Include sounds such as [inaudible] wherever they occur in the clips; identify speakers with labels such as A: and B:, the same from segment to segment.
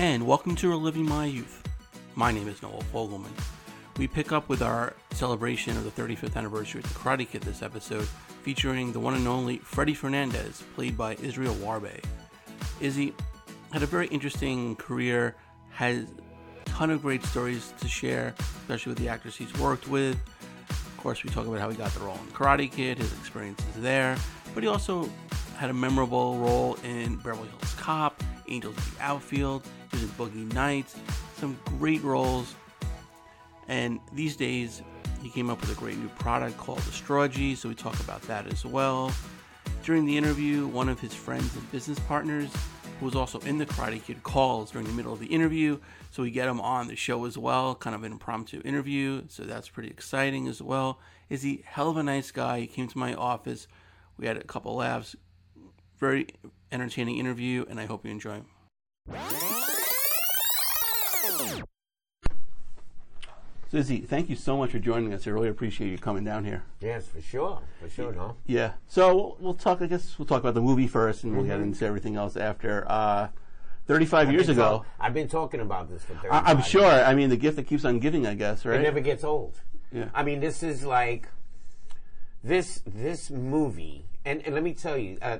A: and welcome to Reliving My Youth. My name is Noel Fogelman. We pick up with our celebration of the 35th anniversary of the Karate Kid this episode, featuring the one and only Freddie Fernandez, played by Israel Juarbe. Izzy had a very interesting career, has a ton of great stories to share, especially with the actors he's worked with. Of course, we talk about how he got the role in Karate Kid, his experiences there, but he also had a memorable role in Beverly Hills Cop, Angels in the Outfield, he in Boogie Nights, some great roles. And these days, he came up with a great new product called the Astrogy, so we talk about that as well. During the interview, one of his friends and business partners, who was also in the Karate Kid, calls during the middle of the interview, so we get him on the show as well, kind of an impromptu interview, so that's pretty exciting as well. Izzy hell of a nice guy? He came to my office, we had a couple laughs, very entertaining interview, and I hope you enjoy. So Izzy, thank you so much for joining us. I really appreciate you coming down here.
B: Yes, for sure, for sure, no.
A: Yeah. So we'll, we'll talk. I guess we'll talk about the movie first, and we'll get
B: Mm-hmm.
A: into everything else after. Uh, Thirty-five years ago,
B: talk- I've been talking about this for 35
A: I, I'm sure. I mean, the gift that keeps on giving. I guess, right?
B: It never gets old.
A: Yeah.
B: I mean, this is like this this movie, and, and let me tell you, uh,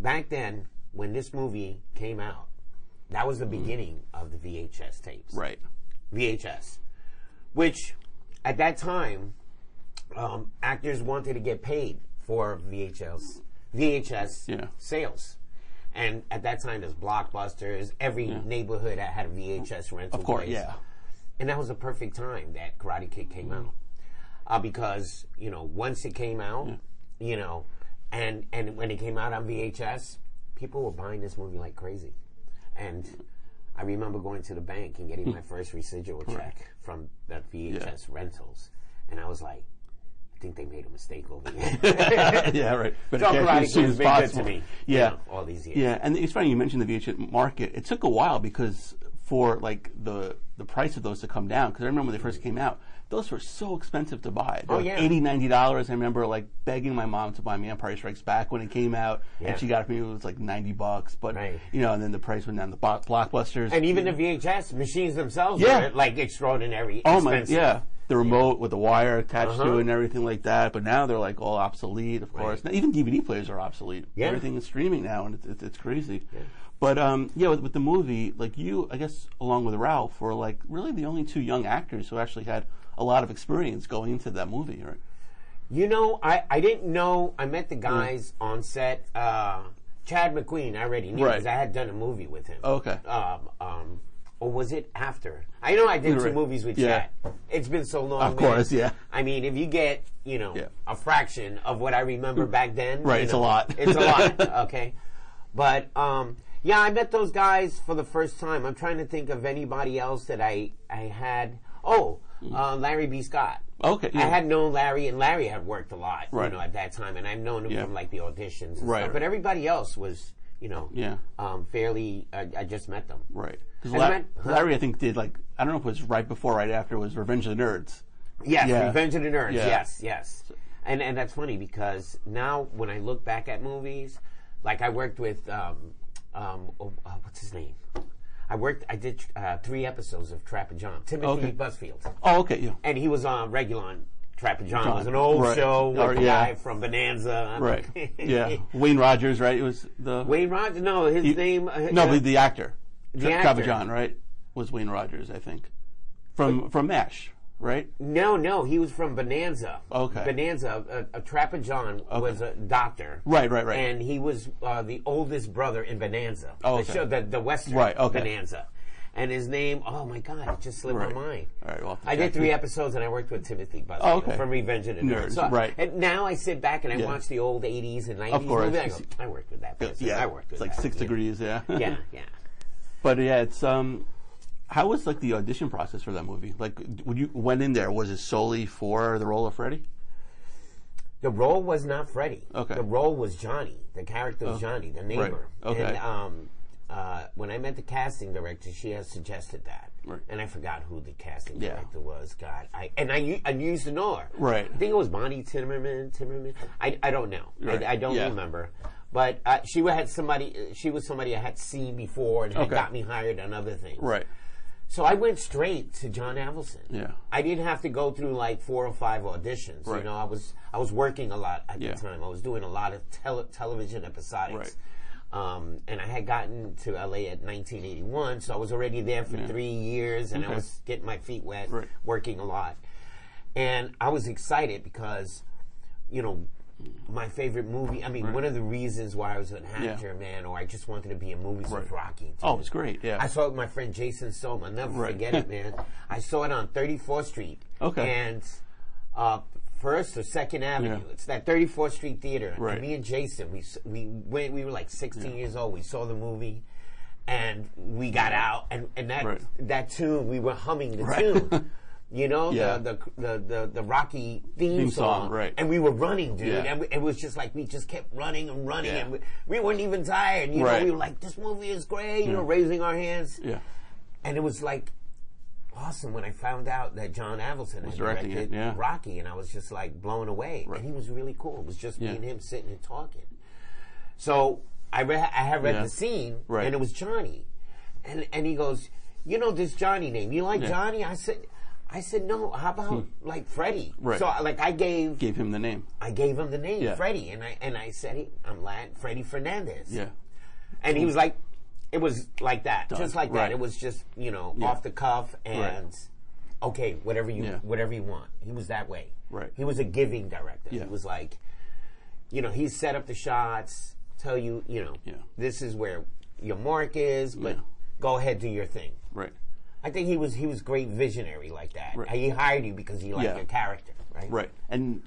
B: back then when this movie came out, that was the beginning of the VHS tapes.
A: Right.
B: VHS, which at that time, um, actors wanted to get paid for VHS VHS
A: Yeah.
B: sales. And at that time, there's blockbusters. Every neighborhood had a VHS rental.
A: Of course,
B: place.
A: yeah.
B: And that was the perfect time that Karate Kid came out, uh, because you know once it came out, you know, and and when it came out on VHS, people were buying this movie like crazy, and I remember going to the bank and getting my hmm. first residual check from the VHS rentals, and I was like, I think they made a mistake over here. [laughs]
A: yeah, right. [laughs] But
B: So
A: it
B: Karate
A: can't be as soon as
B: been good to me, you
A: Yeah.
B: know, all these years.
A: Yeah, and it's funny you mentioned the VHS market. It took a while because for like the the price of those to come down. Because I remember when they first mm-hmm. came out, those were so expensive to buy. They
B: Oh,
A: were
B: yeah.
A: 80 90 dollars. I remember like begging my mom to buy me Empire Strikes Back when it came out,
B: Yeah.
A: and she got it for me. It was like ninety bucks, but
B: Right.
A: you know, and then the price went down. The bo- blockbusters
B: and even the VHS machines themselves
A: Yeah.
B: were like extraordinary.
A: Oh my, yeah. The remote with the wire attached to
B: Uh-huh.
A: it and everything like that. But now they're like all obsolete, of course. Now, even DVD players are obsolete.
B: Yeah.
A: Everything is streaming now, and it's, it's, it's crazy. But um, yeah, with, with the movie, like you, I guess, along with Ralph, were like really the only two young actors who actually had a lot of experience going into that movie, right?
B: You know, I, I didn't know. I met
A: Mm.
B: the guys on set. Uh, Chad McQueen, I already knew
A: Right.
B: because I had done a movie with him.
A: Okay.
B: Um, um, or was it after? I know I did two
A: Right.
B: movies with
A: Yeah.
B: Chad. It's been so long.
A: Of
B: man.
A: course, yeah.
B: I mean, if you get, you know,
A: Yeah.
B: a fraction of what I remember back then.
A: Right, it's a lot.
B: It's a lot. [laughs] Okay. But um, yeah, I met those guys for the first time. I'm trying to think of anybody else that I I had. Oh, uh, Larry B. Scott.
A: Okay,
B: I had known Larry, and Larry had worked a lot,
A: Right.
B: you know, at that time, and I've known him
A: Yeah.
B: from like the auditions, and
A: Right,
B: stuff. But everybody else was, you know,
A: Yeah.
B: um, fairly. I I just met them.
A: Right. Because
B: huh?
A: Larry, I think, did like, I don't know if it was right before or right after, was Revenge of the Nerds.
B: Yes,
A: Yeah.
B: Revenge of the Nerds.
A: Yeah.
B: Yes, yes. And and that's funny because now when I look back at movies, like I worked with um, um, oh, uh, what's his name? I worked. I did uh, three episodes of Trapper John. Timothy
A: Okay.
B: Busfield,
A: Oh, okay, yeah.
B: and he was on regular on Trapper John. It was an old
A: right.
B: show with
A: Or,
B: the
A: yeah.
B: guy from Bonanza.
A: Right. [laughs] yeah. Wayne Rogers, right? It was the.
B: Wayne Rogers. No, his name. uh,
A: No,
B: uh,
A: the, the actor.
B: the
A: Tra-
B: actor.
A: Travaggion, right? Was Wayne Rogers, I think. From from MASH, right?
B: No, no, he was from Bonanza.
A: Okay.
B: Bonanza. a, uh, Trapper John was a doctor.
A: Right, right, right.
B: And he was uh, the oldest brother in Bonanza.
A: Oh,
B: the show, the, the Western
A: Right, okay.
B: Bonanza. And his name, oh my God, it just slipped
A: Right.
B: my mind.
A: All right, we'll
B: I did three episodes and I worked with Timothy Busfield
A: Oh, okay.
B: from Revenge of the Nerds. So,
A: right.
B: And now I sit back and I
A: Yeah.
B: watch the old 80s and 90s
A: of
B: course. I go, I worked with that person.
A: Yeah,
B: I worked with
A: it's like
B: that.
A: six degrees, yeah.
B: Yeah, [laughs] yeah.
A: but yeah, it's um, how was like the audition process for that movie? Like, when you went in there, was it solely for the role of Freddy?
B: The role was not Freddy.
A: Okay. Oh.
B: The role was Johnny. The character was Johnny, the neighbor.
A: Okay.
B: And um, uh, when I met the casting director, she had suggested that.
A: Right.
B: And I forgot who the casting
A: Yeah.
B: director was. God, I and I I used to know her.
A: Right.
B: I think it was Bonnie Timmerman. Timmerman. I, I don't know.
A: Right.
B: I, I don't
A: Yeah.
B: remember. But uh, she had somebody. She was somebody I had seen before and had got me hired on other things.
A: Right.
B: So I went straight to John Avildsen.
A: Yeah.
B: I didn't have to go through like four or five auditions. You know, I was I was working a lot at
A: Yeah.
B: the time. I was doing a lot of tele- television episodics.
A: Right.
B: Um, and I had gotten to LA at 1981, so I was already there for three years, and I was getting my feet wet,
A: Right.
B: working a lot. And I was excited because, you know, my favorite movie. I mean, one of the reasons why I was an actor, man, or I just wanted to be in movies was
A: Right.
B: Rocky.
A: Oh, it's great. Yeah.
B: I saw it with my friend Jason Stone. I'll never
A: Right.
B: forget it, man. [laughs] I saw it on 34th Street.
A: Okay.
B: And uh, First or Second Avenue.
A: Yeah.
B: It's that 34th Street theater.
A: Right.
B: And me and Jason, we we went. We were like 16 years old. We saw the movie, and we got out, and and that
A: Right.
B: that tune we were humming the
A: Right.
B: tune. [laughs] You know
A: Yeah.
B: the, the the the the Rocky theme,
A: Theme
B: song,
A: song, right.
B: And we were running, dude.
A: Yeah.
B: And we, it was just like we just kept running and running,
A: Yeah.
B: and we, we weren't even tired. You
A: Right.
B: know, we were like, "This movie is great," you know, raising our hands.
A: yeah.
B: And it was like awesome when I found out that John Avildsen had
A: directing
B: directed
A: it, yeah.
B: Rocky, and I was just like blown away. And he was really cool. It was just me and him sitting and talking. So I read, I had read
A: Yeah.
B: the scene,
A: Right.
B: and it was Johnny, and and he goes, "You know this Johnny name? You like
A: Yeah.
B: Johnny?" I said. I said no. How about hmm. like Freddie?
A: Right.
B: So like I gave
A: Gave him the name.
B: I gave him the name
A: Yeah.
B: Freddie, and I and I said I'm glad Freddie Fernandez.
A: Yeah.
B: And he was like, it was like that,
A: Done.
B: just like
A: Right.
B: that. It was just you know
A: Yeah.
B: off the cuff and okay, whatever you
A: Yeah.
B: whatever you want. He was that way.
A: Right.
B: He was a giving director. He was like, you know, he set up the shots, tell you, you know,
A: Yeah.
B: this is where your mark is, but
A: Yeah.
B: go ahead do your thing.
A: Right.
B: I think he was he was great visionary like that.
A: Right.
B: He hired you because he liked
A: Yeah.
B: your character, right?
A: Right. And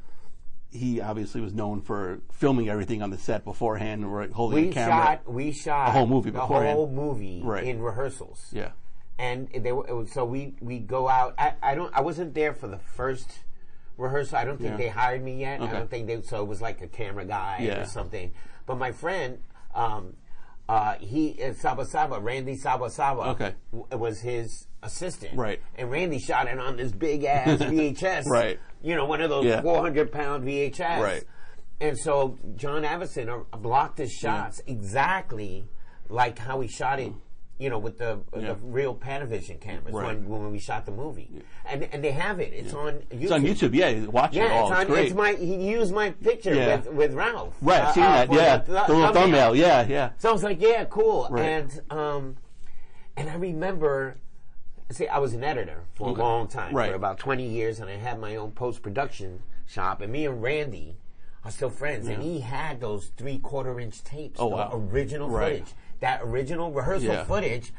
A: he obviously was known for filming everything on the set beforehand, right, holding
B: We
A: a camera.
B: shot we shot
A: The whole movie
B: the
A: beforehand.
B: whole movie
A: Right.
B: in rehearsals.
A: Yeah.
B: and they were it was, so we we go out. I, I don't I wasn't there for the first rehearsal. I don't think
A: Yeah.
B: they hired me yet.
A: Okay.
B: I don't think they so it was like a camera guy
A: Yeah.
B: or something. But my friend, um, uh, he uh, Saba Saba Randy Saba Saba,
A: Okay.
B: w- was his assistant.
A: Right.
B: and Randy shot it on this big ass [laughs] VHS.
A: Right.
B: you know one of those
A: Yeah.
B: four hundred pound VHS.
A: Right.
B: And so John Avildsen uh, blocked his shots exactly like how he shot it, you know, with the,
A: Yeah.
B: the real Panavision cameras
A: Right.
B: when, when we shot the movie. And and they have it. It's on YouTube.
A: It's on YouTube. Yeah. Watch it
B: Yeah,
A: all.
B: it's
A: It's,
B: on.
A: great.
B: It's my. He used my picture
A: Yeah.
B: with with Ralph.
A: right. I've seen
B: uh,
A: that. Yeah.
B: the,
A: The, little thumbnail. Yeah. Yeah.
B: So I was like, yeah, cool.
A: Right.
B: And um, and I remember, see, I was an editor for
A: Okay.
B: a long time,
A: Right.
B: for about twenty years, and I had my own post production shop. And me and Randy are still friends. And he had those three quarter inch tapes,
A: Oh,
B: the
A: wow.
B: original
A: Right.
B: footage, that original rehearsal
A: Yeah.
B: footage.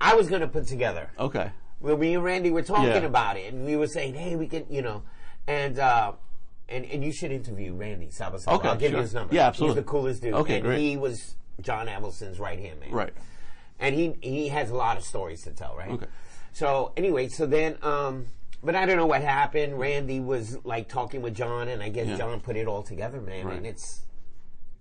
B: I was going to put together.
A: Okay.
B: Well, me and Randy were talking
A: Yeah.
B: about it, and we were saying, "Hey, we can," you know, and uh, and and you should interview Randy Saba Saba.
A: Okay,
B: I'll give
A: sure.
B: you his number.
A: Yeah, absolutely.
B: He's the coolest dude.
A: Okay,
B: and
A: great.
B: he was John Avildsen's right hand man.
A: Right.
B: And he he has a lot of stories to tell, right?
A: Okay.
B: So anyway, so then, um, but I don't know what happened. Randy was like talking with John, and I guess
A: Yeah.
B: John put it all together, man.
A: Right.
B: And it's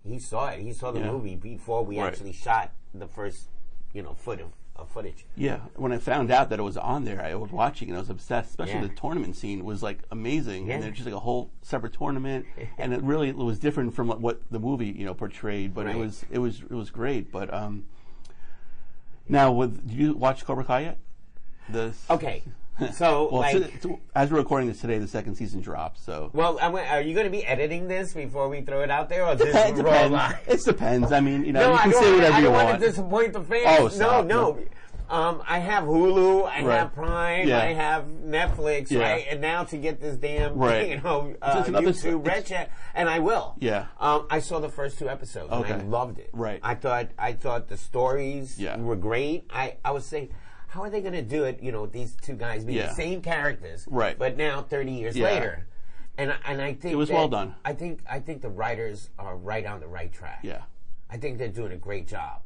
B: he saw it. He saw the
A: Yeah.
B: movie before we
A: Right.
B: actually shot the first, you know, foot of, of footage.
A: Yeah, when I found out that it was on there, I was watching and I was obsessed. Especially
B: Yeah.
A: the tournament scene was like amazing,
B: Yeah.
A: and there's just like a whole separate tournament, [laughs] and it really was different from what, what the movie you know portrayed. But
B: Right.
A: it was it was it was great. But um, now with did you watch Cobra Kai yet? The
B: Okay, [laughs] so
A: well,
B: like.
A: t- as we're recording this today, the second season drops. So
B: Well, are you going to be editing this before we throw it out there, or just [laughs]
A: it
B: raw
A: depends.
B: live?
A: It depends. I mean, you know,
B: No,
A: you can say whatever
B: I
A: you
B: don't
A: want.
B: want to disappoint the fans.
A: Oh,
B: no,
A: stop.
B: no.
A: No.
B: Um, I have Hulu, I
A: Right.
B: have Prime,
A: Yeah.
B: I have Netflix,
A: Yeah.
B: right? And now to get this damn,
A: Right.
B: you know, uh, YouTube Red Chat, and I will.
A: Yeah.
B: Um, I saw the first two episodes, and I loved it.
A: Right.
B: I thought, I thought the stories
A: Yeah.
B: were great. I, I was saying, how are they going to do it? You know, with these two guys being
A: Yeah.
B: the same characters,
A: Right.
B: But now, thirty years
A: Yeah.
B: later. And, I- and I think
A: It was
B: that-
A: well done.
B: I think I think the writers are right on the right track.
A: Yeah.
B: I think they're doing a great job.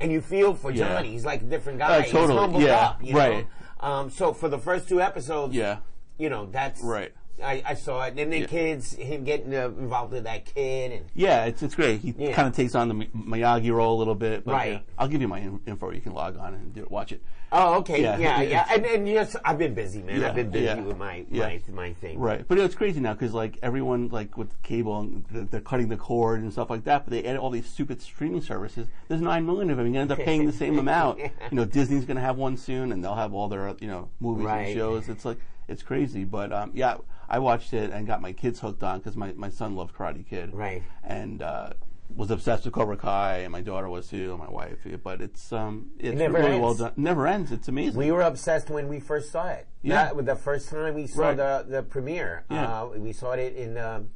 B: And you feel for
A: Yeah.
B: Johnny. He's like a different guy.
A: Uh, totally.
B: He's humbled
A: Yeah.
B: up. You
A: Right.
B: Um, so for the first two episodes,
A: Yeah.
B: you know, that's
A: Right.
B: I, I saw it. And the kids, him getting uh, involved with that kid, and
A: Yeah, it's it's great. He
B: Yeah.
A: kind of takes on the Mi- Miyagi role a little bit. But
B: Right.
A: yeah, I'll give you my info. You can log on and do it, watch it.
B: oh, okay,
A: Yeah,
B: yeah, [laughs] yeah. And, and yes, I've been busy, man.
A: Yeah,
B: I've been busy
A: yeah,
B: with my,
A: yeah.
B: my my thing.
A: Right, but it's crazy now because like everyone like with cable, and they're, they're cutting the cord and stuff like that. But they add all these stupid streaming services. There's nine million of them. You end up paying the same [laughs] amount. You know, Disney's going to have one soon, and they'll have all their you know movies
B: Right.
A: and shows. It's like it's crazy. But um, yeah, I watched it and got my kids hooked on because my, my son loved Karate Kid.
B: Right.
A: and. uh was obsessed with Cobra Kai, and my daughter was too, and my wife. But it's um, it's
B: never
A: really
B: ends.
A: well done. Never ends. It's amazing.
B: We were obsessed when we first saw it.
A: Yeah.
B: That the first time we saw
A: Right.
B: the the premiere.
A: Yeah.
B: Uh, we saw it in um,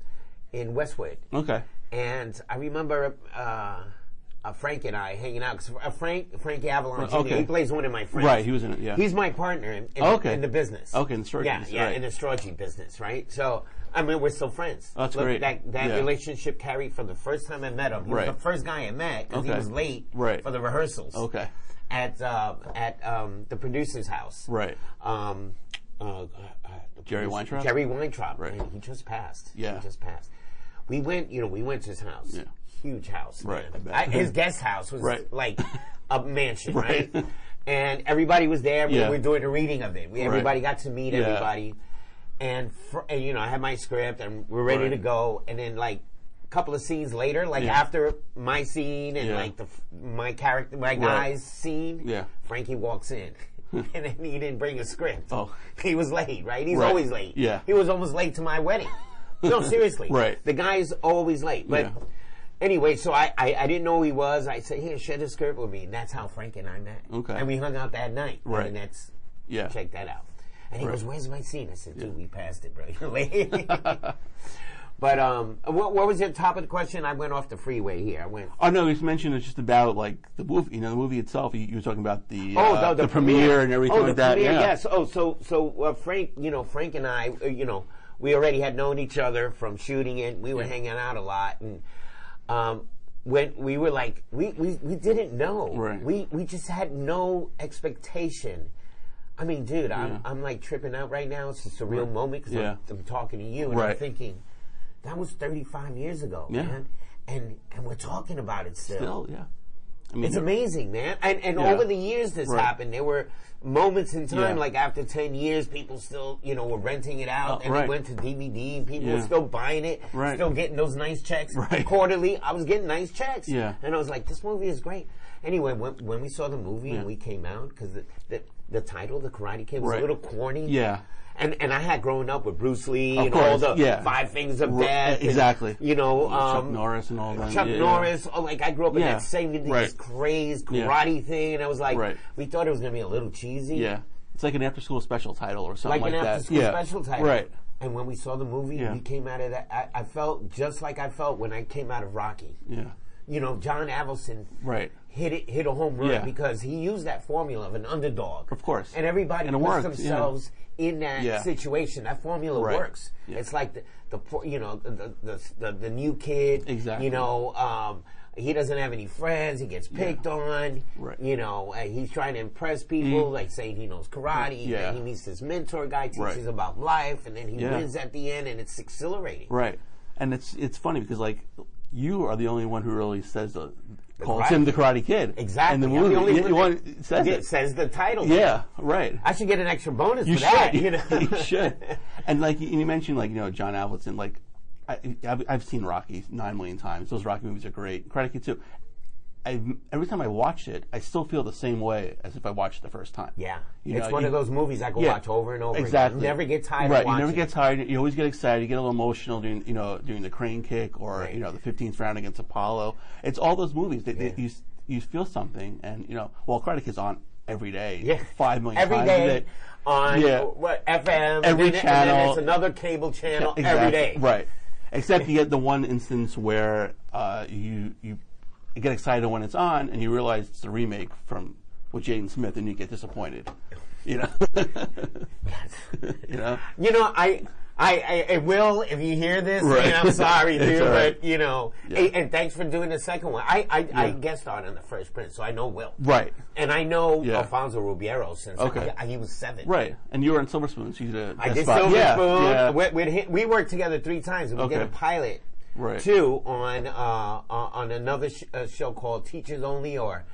B: in Westwood.
A: okay.
B: And I remember uh, uh, Frank and I hanging out. Cause, uh, Frank, Frankie Avalon Jr.,
A: Okay.
B: he plays one of my friends.
A: Right, he was in it, yeah.
B: He's my partner in, in,
A: Okay.
B: in the business.
A: Okay, in the straw
B: Yeah,
A: juice,
B: yeah,
A: right.
B: in the G business, right? So, I mean, we're still friends.
A: That's
B: Look,
A: great.
B: That, that
A: Yeah.
B: relationship carried from the first time I met him. He
A: Right.
B: was the first guy I met because
A: Okay.
B: he was late
A: Right.
B: for the rehearsals.
A: Okay.
B: At, uh, at um, the producer's house.
A: Right.
B: Um, uh, uh,
A: Jerry Weintraub?
B: Jerry Weintraub.
A: Right.
B: Man, he just passed.
A: Yeah.
B: He just passed. We went, you know, we went to his house.
A: Yeah.
B: Huge house.
A: Right, I
B: man.
A: bet.
B: I, his guest house was
A: Right.
B: like a [laughs] mansion, right?
A: Right.
B: And everybody was there. We
A: Yeah.
B: were doing a reading of it. We, everybody got to meet
A: Yeah.
B: everybody. And, fr- and, you know, I had my script and we're ready to go. And then, like, a couple of scenes later, like
A: Yeah.
B: after my scene and like the f- my character, my guy's scene,
A: Yeah.
B: Frankie walks in. [laughs] [laughs] and then he didn't bring a script.
A: Oh.
B: He was late, right? He's always late.
A: Yeah.
B: He was almost late to my wedding. No, seriously.
A: Right.
B: The guy's always late. But
A: Yeah.
B: Anyway, so I, I, I didn't know who he was. I said, here, share the script with me. And that's how Frank and I met.
A: Okay.
B: And we hung out that night.
A: Right.
B: And that's,
A: Yeah.
B: check that out. And he
A: Right.
B: goes, where's my scene? I said, dude, we passed it, bro. You're late. but um, what, what was your top of the question? I went off the freeway here. I went.
A: Oh no, you mentioned it's just about like the movie. You know, the movie itself. You, you were talking about the
B: Oh,
A: uh,
B: the, the,
A: premiere and everything
B: oh,
A: like
B: the
A: that.
B: Premiere,
A: yeah.
B: Yes. Oh, so so uh, Frank, you know, Frank and I, uh, you know, we already had known each other from shooting it. We were
A: Yeah.
B: hanging out a lot, and um, when we were like, we, we, we didn't know.
A: Right.
B: We we just had no expectation. I mean, dude, I'm
A: Yeah.
B: I'm like tripping out right now. It's just a real moment because
A: Yeah.
B: I'm, I'm talking to you and I'm thinking that was 35 years ago,
A: Yeah.
B: man, and and we're talking about it
A: Still, yeah. I mean,
B: it's amazing, man. And, and
A: Yeah.
B: over the years this
A: Right.
B: happened. There were moments in time,
A: Yeah.
B: like after 10 years, people still, you know, were renting it out
A: Oh,
B: and
A: right.
B: it went to DVD and people were still buying it,
A: Right.
B: still getting those nice checks quarterly. I was getting nice checks.
A: Yeah.
B: And I was like, this movie is great. Anyway, when, when we saw the movie
A: Yeah.
B: and we came out, because the, the, the title, The Karate Kid, was a little corny.
A: Yeah.
B: And, and I had grown up with Bruce Lee
A: Of
B: and all the
A: yeah.
B: five things of death. and,
A: exactly.
B: you know,
A: Chuck
B: um,
A: Norris and all that.
B: Chuck
A: yeah, yeah.
B: Norris. Oh, like I grew up in that same
A: Right.
B: this crazed
A: Yeah.
B: karate thing, and I was like,
A: Right.
B: we thought it was gonna be a little cheesy,
A: Yeah, it's like an after-school special title or something
B: like,
A: like,
B: an
A: that.
B: after school
A: yeah.
B: special title.
A: Right.
B: And when we saw the movie,
A: Yeah.
B: we came out of that. I, I felt just like I felt when I came out of Rocky.
A: Yeah.
B: You know, John Avildsen
A: Right.
B: hit it, hit a home run
A: Yeah.
B: because he used that formula of an underdog.
A: Of course.
B: And everybody
A: And
B: puts
A: worked,
B: themselves in that
A: Yeah.
B: situation. That formula
A: Right.
B: works.
A: Yeah.
B: It's like the, the you know the the, the the new kid.
A: Exactly.
B: You know, um, he doesn't have any friends. He gets picked on.
A: Right.
B: You know, uh, he's trying to impress people, like saying he knows karate.
A: Yeah.
B: And he meets this mentor guy, teaches
A: Right.
B: about life, and then he
A: Yeah.
B: wins at the end, and it's exhilarating.
A: Right. And it's it's funny because like you are the only one who really says the, calls him the Karate Kid.
B: Exactly.
A: In the
B: the
A: movie,
B: only
A: you,
B: one
A: you
B: that-
A: want- says
B: It
A: it.
B: says the title.
A: Yeah. Right.
B: I should get an extra bonus
A: You
B: for that. You [laughs] know,
A: you should. [laughs] And like you you mentioned, like you know John Avildsen. Like I, I've, I've seen Rocky nine million times. Those Rocky movies are great. Karate Kid too. I, every time I watch it, I still feel the same way as if I watched it the first time.
B: Yeah,
A: You
B: it's
A: know,
B: one
A: you-
B: of those movies I can
A: Yeah.
B: watch over and over.
A: Exactly.
B: Again. You never get tired
A: Right.
B: of
A: You never get tired. You always get excited. You get a little emotional during, you know, doing the crane kick or
B: Right.
A: you know the 15th round against Apollo. It's all those movies that, that
B: Yeah.
A: you you feel something, and you know, well, Karate Kid's on every day.
B: Yeah.
A: Five million
B: every
A: times
B: day
A: a day.
B: on
A: Yeah.
B: what FM
A: Every
B: and then, And
A: channel.
B: then it's another cable channel
A: Exactly.
B: every day.
A: Right. Except you get the one instance where uh, you you get excited when it's on, and you realize it's a remake from with Jaden Smith, and you get disappointed. You know. yes. [laughs] you know.
B: You know, I I, I, I will if you hear this.
A: Right.
B: And I'm sorry, [laughs] dude,
A: right.
B: but you know.
A: Yeah.
B: Hey, and thanks for doing the second one. I I, I
A: Yeah.
B: guest starred on the Fresh Prince, so I know Will.
A: Right.
B: And I know
A: Yeah.
B: Alfonso Ribeiro since
A: Okay.
B: I- he was seven.
A: Right. And you were in Silver Spoons. You did a
B: I did
A: spot.
B: Silver
A: yeah,
B: Spoon.
A: Yeah.
B: We, we worked together three times. and We did
A: Okay.
B: a pilot
A: Right.
B: too on uh, uh, on another sh- uh, show called Teachers Only or.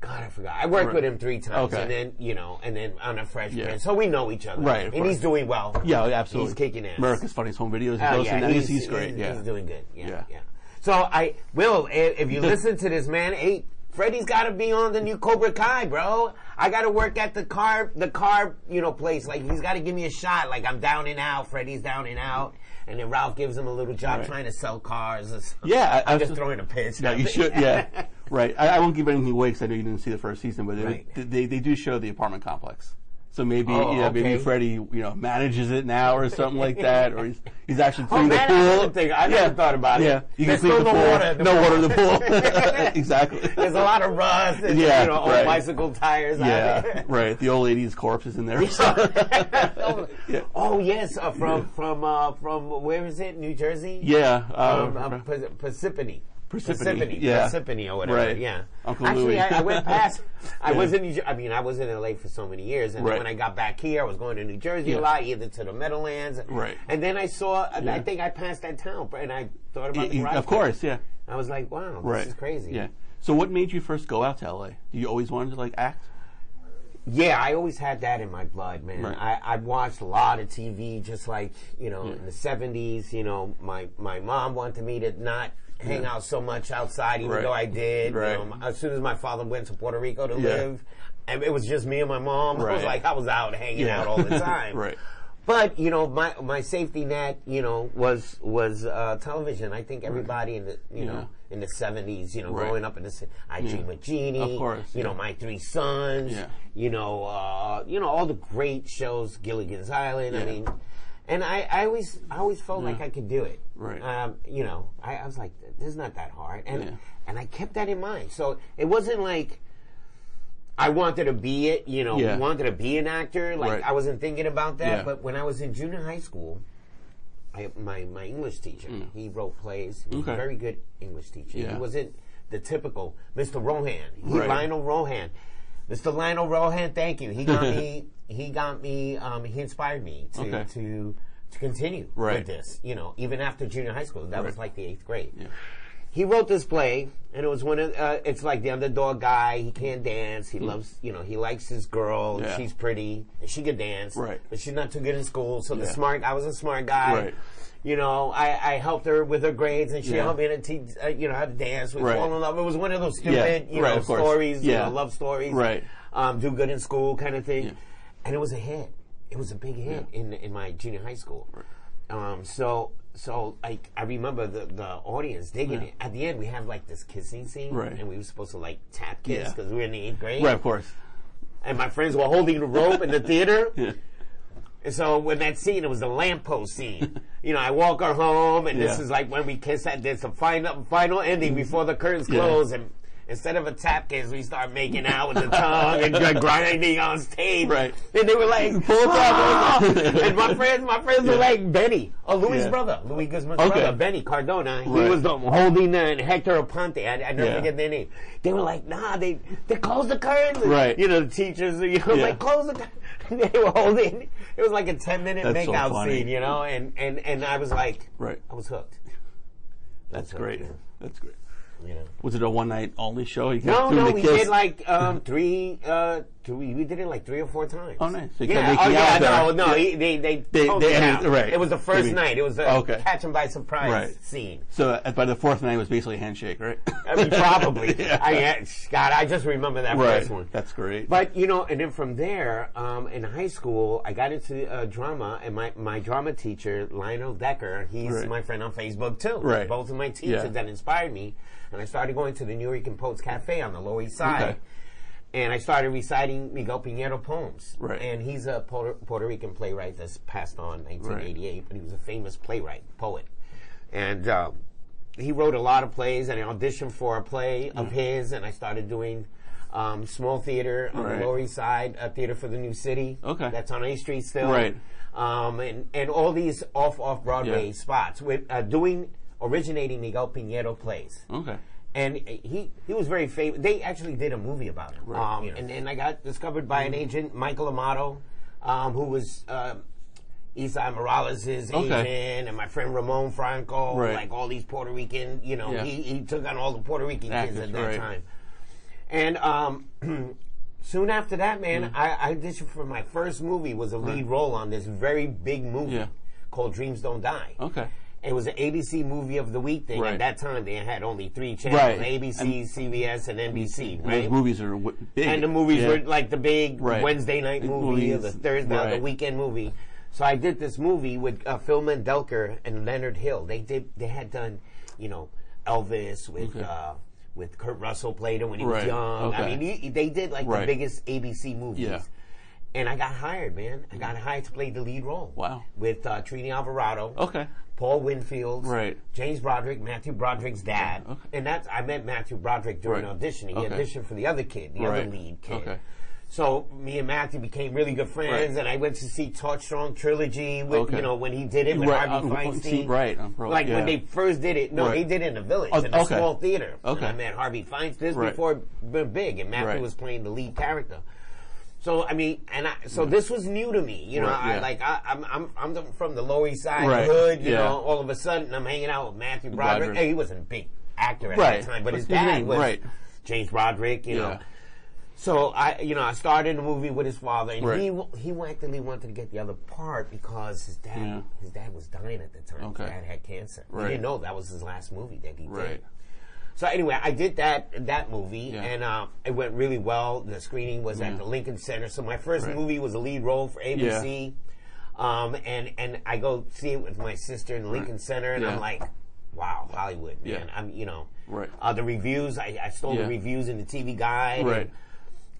B: God, I forgot. I worked
A: Right.
B: with him three times,
A: Okay.
B: and then you know, and then on a Fresh
A: Yeah.
B: So we know each other,
A: Right,
B: And
A: course.
B: he's doing well.
A: Yeah, absolutely.
B: He's kicking ass.
A: America's Funniest Home Videos.
B: Oh, yeah,
A: in he's, he's great.
B: He's,
A: yeah.
B: he's doing good. Yeah,
A: Yeah.
B: yeah. So I will. If you listen to this, man, hey, Freddie's got to be on the new Cobra Kai, bro. I got to work at the car, the car, you know, place. Like he's got to give me a shot. Like I'm down and out. Freddie's down and out, and then Ralph gives him a little job
A: Right.
B: trying to sell cars. or [laughs] something.
A: Yeah, I-
B: I'm
A: I
B: just throwing a pitch.
A: Yeah, you should. Yeah, [laughs] right. I, I won't give anything away because I know you didn't see the first season, but they, they they do show the apartment complex. So maybe
B: Oh,
A: you know, maybe. Freddie you know manages it now or something like that, or he's he's actually
B: Oh
A: cleaning
B: man,
A: the pool.
B: think, I never thought about it.
A: Yeah, you
B: There's
A: can clean the pool.
B: water. the
A: no
B: pool.
A: water in the pool. [laughs] [laughs] exactly.
B: There's a lot of rust and
A: Yeah,
B: you know, old bicycle tires.
A: Yeah,
B: there. [laughs]
A: right. The old lady's corpse is in there. Yeah.
B: Oh yes, uh, from from uh, from where is it? New Jersey.
A: yeah.
B: Um,
A: Uh,
B: uh, Pers- Parsippany.
A: Parsippany, yeah.
B: Parsippany or whatever.
A: Right.
B: Yeah.
A: Uncle
B: Actually,
A: Louis.
B: I, I went past. I
A: Yeah.
B: was in. New I mean, I was in LA for so many years, and
A: Right.
B: then when I got back here, I was going to New Jersey
A: Yeah.
B: a lot, either to the Meadowlands.
A: Right.
B: And then I saw.
A: Yeah.
B: I think I passed that town, and I thought about the ride.
A: of course, yeah.
B: I was like, wow, this
A: Right.
B: is crazy.
A: Yeah. So, what made you first go out to LA? Do you always wanted to like act?
B: Yeah, I always had that in my blood, man.
A: Right.
B: I, I watched a lot of TV, just like you know, in the seventies. You know, my my mom wanted me to not hang
A: Yeah.
B: out so much outside, even
A: Right.
B: though I did. You know, as soon as my father went to Puerto Rico to
A: Yeah.
B: live, and it was just me and my mom. I was like, I was out hanging
A: Yeah.
B: out all the [laughs] time.
A: Right.
B: But you know, my my safety net, you know, was was uh, television. I think everybody in the you know in the seventies, you know,
A: Right.
B: growing up in the I Dream with Jeannie,
A: Of course,
B: you know, my three sons,
A: Yeah.
B: you know, uh, you know, all the great shows, Gilligan's Island. I mean, and I, I always, I always felt like I could do it.
A: Right.
B: Um, you know, I, I was like, this is not that hard, and
A: Yeah.
B: and I kept that in mind. So it wasn't like. I wanted to be it, you know,
A: Yeah.
B: wanted to be an actor. Like
A: Right.
B: I wasn't thinking about that.
A: Yeah.
B: But when I was in junior high school, I, my my English teacher, he wrote plays. He was
A: Mm. Okay.
B: a very good English teacher.
A: Yeah.
B: He wasn't the typical Mr. Rohan.
A: Right.
B: Lionel Rohan. Mr. Lionel Rohan, thank you. He got [laughs] me. He got me. Um, he inspired me to
A: Okay.
B: to to continue
A: Right.
B: with this. You know, even after junior high school, that was like the eighth grade.
A: Yeah.
B: He wrote this play, and it was one of. Uh, it's like the underdog guy. He can't dance. He loves. You know, he likes his girl. and
A: Mm. Yeah.
B: She's pretty, and she could dance.
A: Right.
B: But she's not too good in school. So the smart. I was a smart guy.
A: Right.
B: You know, I, I helped her with her grades, and she
A: Yeah.
B: helped me to teach. Uh, you know, how to dance. We
A: Right.
B: fall in love. It was one of those stupid,
A: Yeah.
B: you
A: Right,
B: know, stories.
A: Yeah.
B: You know, love stories.
A: Right.
B: Um, do good in school, kind of thing.
A: Yeah.
B: And it was a hit. It was a big hit
A: Yeah.
B: in in my junior high school. Um, so so like I remember the the audience digging
A: Yeah.
B: it. At the end, we have like this kissing scene,
A: Right.
B: and we were supposed to like tap kiss
A: Yeah.
B: because we were in the eighth grade.
A: Right, of course.
B: And my friends were holding the rope in the theater. [laughs]
A: Yeah.
B: And so when that scene, it was the lamppost scene. [laughs] you know, I walk her home, and this is like when we kiss. At there's a final final ending before the curtains
A: Yeah.
B: close, and instead of a tap kiss, we start making out with the tongue and gr- grinding on stage.
A: Right.
B: And they were like,
A: back.
B: Ah! and my friends, my friends were like Benny, oh Louis'
A: Yeah.
B: brother, Louis Guzman's
A: Okay.
B: brother, Benny Cardona. He
A: Right.
B: was the holding the and Hector Aponte. I, I never
A: Yeah.
B: forget their name. They were like, nah, they they closed the curtains.
A: Right.
B: You know, the teachers, you know,
A: Yeah.
B: like close the. curtains. [laughs] they were holding. It was like a ten minute
A: That's so
B: makeout
A: funny.
B: scene, you know, and and and I was like,
A: Right.
B: I was hooked.
A: That's
B: hooked,
A: great.
B: man.
A: That's great.
B: You know.
A: Was it a one night only show? You
B: No,
A: kept
B: no,
A: the
B: we
A: kiss?
B: did like um, three, uh, three. We did it like three or four times.
A: Oh, nice. So
B: yeah, oh yeah,
A: out
B: no, no.
A: Yeah.
B: He, they they
A: They- they
B: me out.
A: right.
B: It was the first
A: Maybe-
B: night. It was a
A: Okay.
B: catch him by surprise
A: Right.
B: scene.
A: So uh, by the fourth night, it was basically a handshake, right?
B: I mean, probably. [laughs]
A: Yeah.
B: I God, I just remember that
A: right.
B: first one.
A: That's great.
B: But you know, and then from there, um, in high school, I got into uh, drama, and my, my drama teacher, Lionel Decker, he's
A: Right.
B: my friend on Facebook too.
A: Right.
B: Both of my teachers
A: Yeah.
B: that inspired me, and I started going to the New York Poets Cafe on the Lower East Side.
A: Okay.
B: And I started reciting Miguel Piñero poems.
A: Right.
B: And he's a Puerto, Puerto Rican playwright that's passed on 1988, but he was a famous playwright, poet. And uh, he wrote a lot of plays, and I auditioned for a play of his, and I started doing um, small theater on
A: Right.
B: the Lower East Side, a theater for the New City.
A: Okay.
B: that's on A Street still.
A: Right.
B: Um, and and all these off off Broadway
A: Yeah.
B: spots with uh, doing originating Miguel Piñero plays.
A: Okay.
B: And he he was very famous. They actually did a movie about him. Um,
A: Yeah.
B: And then I got discovered by an agent, Michael Amato, um, who was uh, Esai Morales' agent, and my friend Ramon Franco,
A: Right.
B: like all these Puerto Rican. You know,
A: Yeah.
B: he, he took on all the Puerto Rican kids at that
A: right.
B: time. And um, [clears throat] soon after that, man,
A: Mm.
B: I, I auditioned for my first movie. Was a lead role on this very big movie
A: Yeah.
B: called Dreams Don't Die.
A: Okay.
B: It was an ABC movie of the week thing.
A: Right.
B: At that time, they had only three channels:
A: Right.
B: ABC, CBS, and NBC.
A: And
B: Right.
A: Those movies are w- big.
B: And the movies
A: Yeah.
B: were like the big
A: Right.
B: Wednesday night movie the Thursday, or the weekend movie. So I did this movie with uh, Phil Mandelker and Leonard Hill. They did. They had done, you know, Elvis with.
A: Okay.
B: Uh, with Kurt Russell played him when he
A: Right.
B: was young. I mean, he, they did like
A: Right.
B: the biggest ABC movies.
A: Yeah.
B: And I got hired, man. I got hired to play the lead role.
A: Wow.
B: With uh, Trini Alvarado.
A: Okay.
B: Paul Winfield,
A: Right.
B: James Broderick, Matthew Broderick's dad,
A: Okay.
B: and that's I met Matthew Broderick during
A: Right.
B: auditioning. He
A: Okay.
B: auditioned for the other kid, the other lead kid.
A: Okay.
B: So me and Matthew became really good friends,
A: Right.
B: and I went to see Torch Song trilogy with you know when he did it with
A: Right,
B: Harvey
A: uh,
B: Fierstein.
A: right, um, pro-
B: like
A: yeah.
B: when they first did it. No,
A: Right.
B: they did it in the village
A: Oh,
B: in a small theater.
A: Okay.
B: And I met Harvey Fierstein. This
A: Right.
B: before big, and Matthew
A: Right.
B: was playing the lead character. So I mean, and I, so this was new to me. You know,
A: Right,
B: I, like I, I'm, I'm I'm from the Lower East Side
A: Right,
B: hood. You
A: yeah.
B: know, all of a sudden I'm hanging out with Matthew Broderick.
A: Broderick.
B: Hey, he wasn't a big actor at
A: Right.
B: that time, but his
A: What's his
B: dad was
A: Right.
B: James Broderick. You know. So I, you know, I started the movie with his father, and
A: Right.
B: he he actually wanted to get the other part because his dad
A: Yeah.
B: his dad was dying at the time.
A: Okay.
B: His dad had cancer.
A: Right.
B: He didn't know that was his last movie that he did.
A: Right.
B: So anyway, I did that that movie,
A: Yeah.
B: and uh, it went really well. The screening was
A: Yeah.
B: at the Lincoln Center. So my first
A: Right.
B: movie was a lead role for ABC, um, and and I go see it with my sister in the Lincoln Center, and. I'm like, wow, Hollywood, man. I'm you know,
A: Right.
B: uh, the reviews. I, I stole the reviews in the TV Guide,
A: Right.
B: And,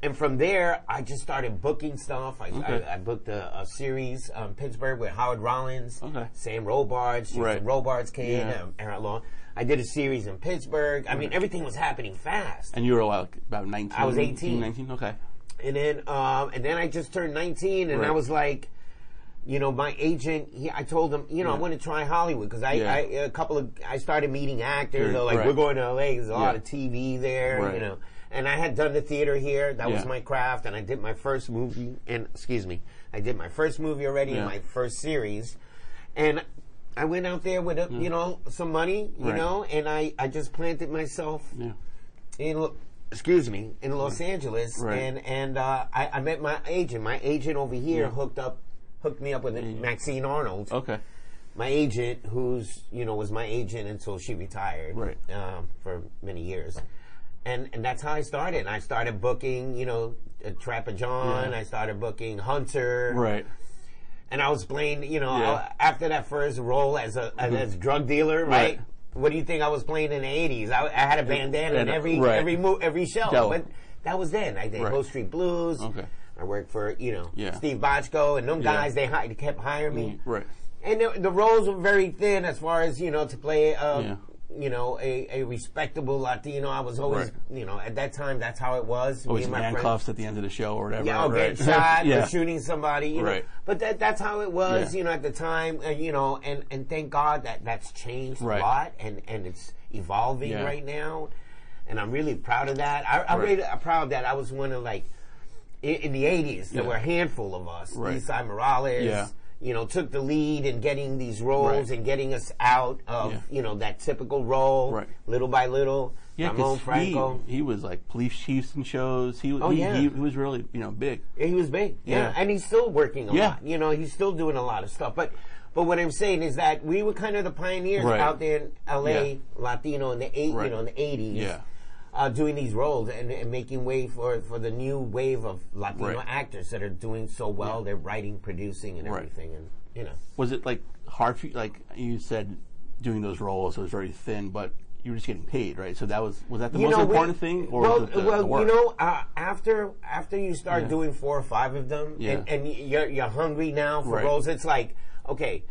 B: and from there, I just started booking stuff. I,
A: Okay.
B: I, I booked a, a series um, Pittsburgh with Howard Rollins,
A: Okay.
B: Sam Robards, Jason
A: Right.
B: Robards came,
A: Yeah.
B: um, Aaron Long. I did a series in Pittsburgh. I mean, everything was happening fast.
A: And you were like about 19?
B: I was 18.
A: 19? Okay.
B: And then, um, and then I just turned 19, and I was like, you know, my agent, he, I told him, you know, I want to try Hollywood because I,
A: Yeah.
B: I, a couple of, I started meeting actors.
A: Right,
B: They're like,
A: right.
B: we're going to LA. There's a lot of TV there,
A: Right.
B: you know. And I had done the theater here. That was my craft. And I did my first movie. And excuse me, I did my first movie already
A: Yeah.
B: in my first series. And I went out there with, a, you know, some money, you
A: Right.
B: know, and I, I just planted myself
A: Yeah.
B: in excuse me in Los Angeles,
A: Right.
B: and and uh, I, I met my agent. My agent over here
A: Yeah.
B: hooked up, hooked me up with Maxine Arnold,
A: Okay.
B: my agent, who's you know was my agent until she retired,
A: Right.
B: um, for many years. And, and that's how I started. I started booking, you know, uh, Trapper John.
A: Yeah.
B: I started booking Hunter
A: Right.
B: And I was playing, you know,
A: Yeah.
B: uh, after that first role as a as, as drug dealer, right?
A: Right.
B: What do you think I was playing in the eighties? I, I had a bandana in every
A: right.
B: every mo- every show, but that was then. I did
A: Right.
B: Street Blues.
A: Okay.
B: I worked for you know
A: Yeah.
B: Steve Bochco and them guys. They, hi- they kept hiring me,
A: Right.
B: and the, the roles were very thin as far as you know to play. Uh,
A: Yeah.
B: You know, a, a respectable Latino. I was always,
A: Right.
B: you know, at that time, that's how it was. Me
A: Always
B: friends-
A: handcuffs at the end of the show or whatever.
B: yeah, or
A: right.
B: getting shot [laughs]
A: yeah.
B: or shooting somebody. You know?
A: Right.
B: But that, that's how it was,
A: Yeah.
B: you know, at the time, uh, you know, and, and thank God that that's changed
A: Right.
B: a lot and, and it's evolving
A: Yeah.
B: right now. And I'm really proud of that. I, I'm
A: Right.
B: really proud that I was one of like, in, in the 80s, there were a handful of us.
A: Right.
B: Esai Morales,
A: Yeah.
B: You know, took the lead in getting these roles
A: Right.
B: and getting us out of,
A: Yeah.
B: you know, that typical role,
A: Right.
B: little by little.
A: Yeah,
B: Ramon
A: because
B: Franco.
A: he, he was like police chiefs and shows. He,
B: Oh,
A: he,
B: yeah.
A: he, was really, you know, big.
B: He was big. Yeah.
A: Yeah.
B: and he's still working a
A: Yeah.
B: lot. You know, he's still doing a lot of stuff. But but what I'm saying is that we were kind of the pioneers
A: Right.
B: out there in LA. Latino in the eight, you know, in the eighties.
A: Yeah.
B: Uh, doing these roles and, and making way for, for the new wave of Latino
A: Right.
B: actors that are doing so well.
A: Yeah.
B: They're writing, producing, and
A: Right.
B: everything. And you know,
A: Was it like hard for you? Like you said, doing those roles it was very thin, but you were just getting paid, right? So that was was that the
B: you
A: most
B: know, we-
A: important thing, or
B: well,
A: the,
B: well,
A: the
B: you know, uh, after after you start
A: Yeah.
B: doing four or five of them,
A: Yeah.
B: and, and you're you're hungry now for
A: Right.
B: roles, it's like okay.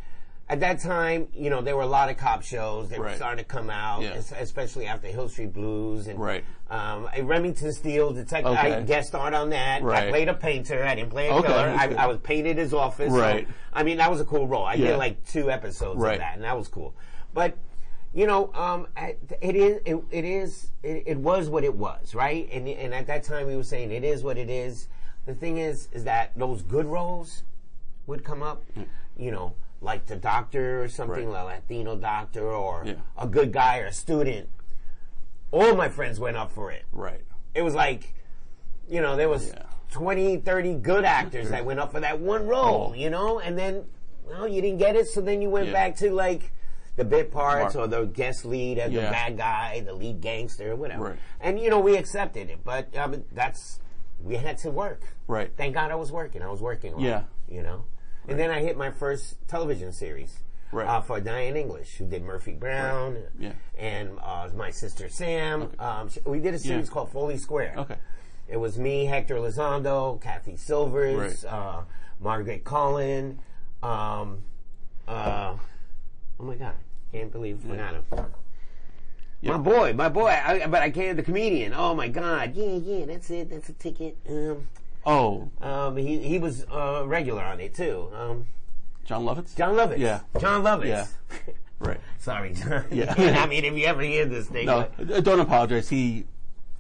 B: At that time, you know, there were a lot of cop shows. They were starting to come out,
A: Yeah.
B: especially after Hill Street Blues and
A: Right.
B: um, a Remington Steele detective. I
A: Okay.
B: guest starred on that. I played a painter. I didn't play a
A: Okay,
B: killer. I. I was painted his office. so, I mean, that was a cool role. I
A: Yeah.
B: did like two episodes
A: Right.
B: of that, and that was cool. But you know, um, it is, it, it is, it, it was what it was, right? And and at that time, we were saying it is what it is. The thing is, is that those good roles would come up, you know, like the doctor or something,
A: Right.
B: a Latino doctor or
A: Yeah.
B: a good guy or a student. All my friends went up for it.
A: Right.
B: It was like, you know, there was
A: Yeah.
B: 20, 30 good actors that went up for that one role,
A: Oh.
B: you know, and then, well, you didn't get it, so then you went
A: Yeah.
B: back to like the bit parts
A: Mark.
B: or the guest lead as the bad guy, the lead gangster, whatever.
A: Right.
B: And, you know, we accepted it, but um, that's, we had to work.
A: Right.
B: Thank God I was working. I was working. hard,
A: Yeah.
B: You know? And then I hit my first television series.
A: Right.
B: Uh, for Diane English, who did Murphy Brown,
A: Yeah.
B: and uh, my sister Sam. Um, sh- we did a series
A: Yeah.
B: called Foley Square.
A: Okay.
B: It was me, Hector Elizondo, Cathy Silvers,
A: Right.
B: uh, Margaret Colin. Um, uh, oh my God, can't believe I forgot him.
A: Yeah.
B: My boy, my boy, I, but I can't. The comedian. Oh my God, yeah, yeah, that's it. That's a ticket. Um,
A: Oh,
B: um, he he was uh, regular on it too. Um,
A: Jon Lovitz.
B: Jon Lovitz.
A: Yeah.
B: Jon Lovitz.
A: Yeah. [laughs] Right.
B: Sorry, John.
A: Yeah. [laughs]
B: I mean, if you ever hear this thing,
A: No,
B: but-
A: uh, don't apologize. He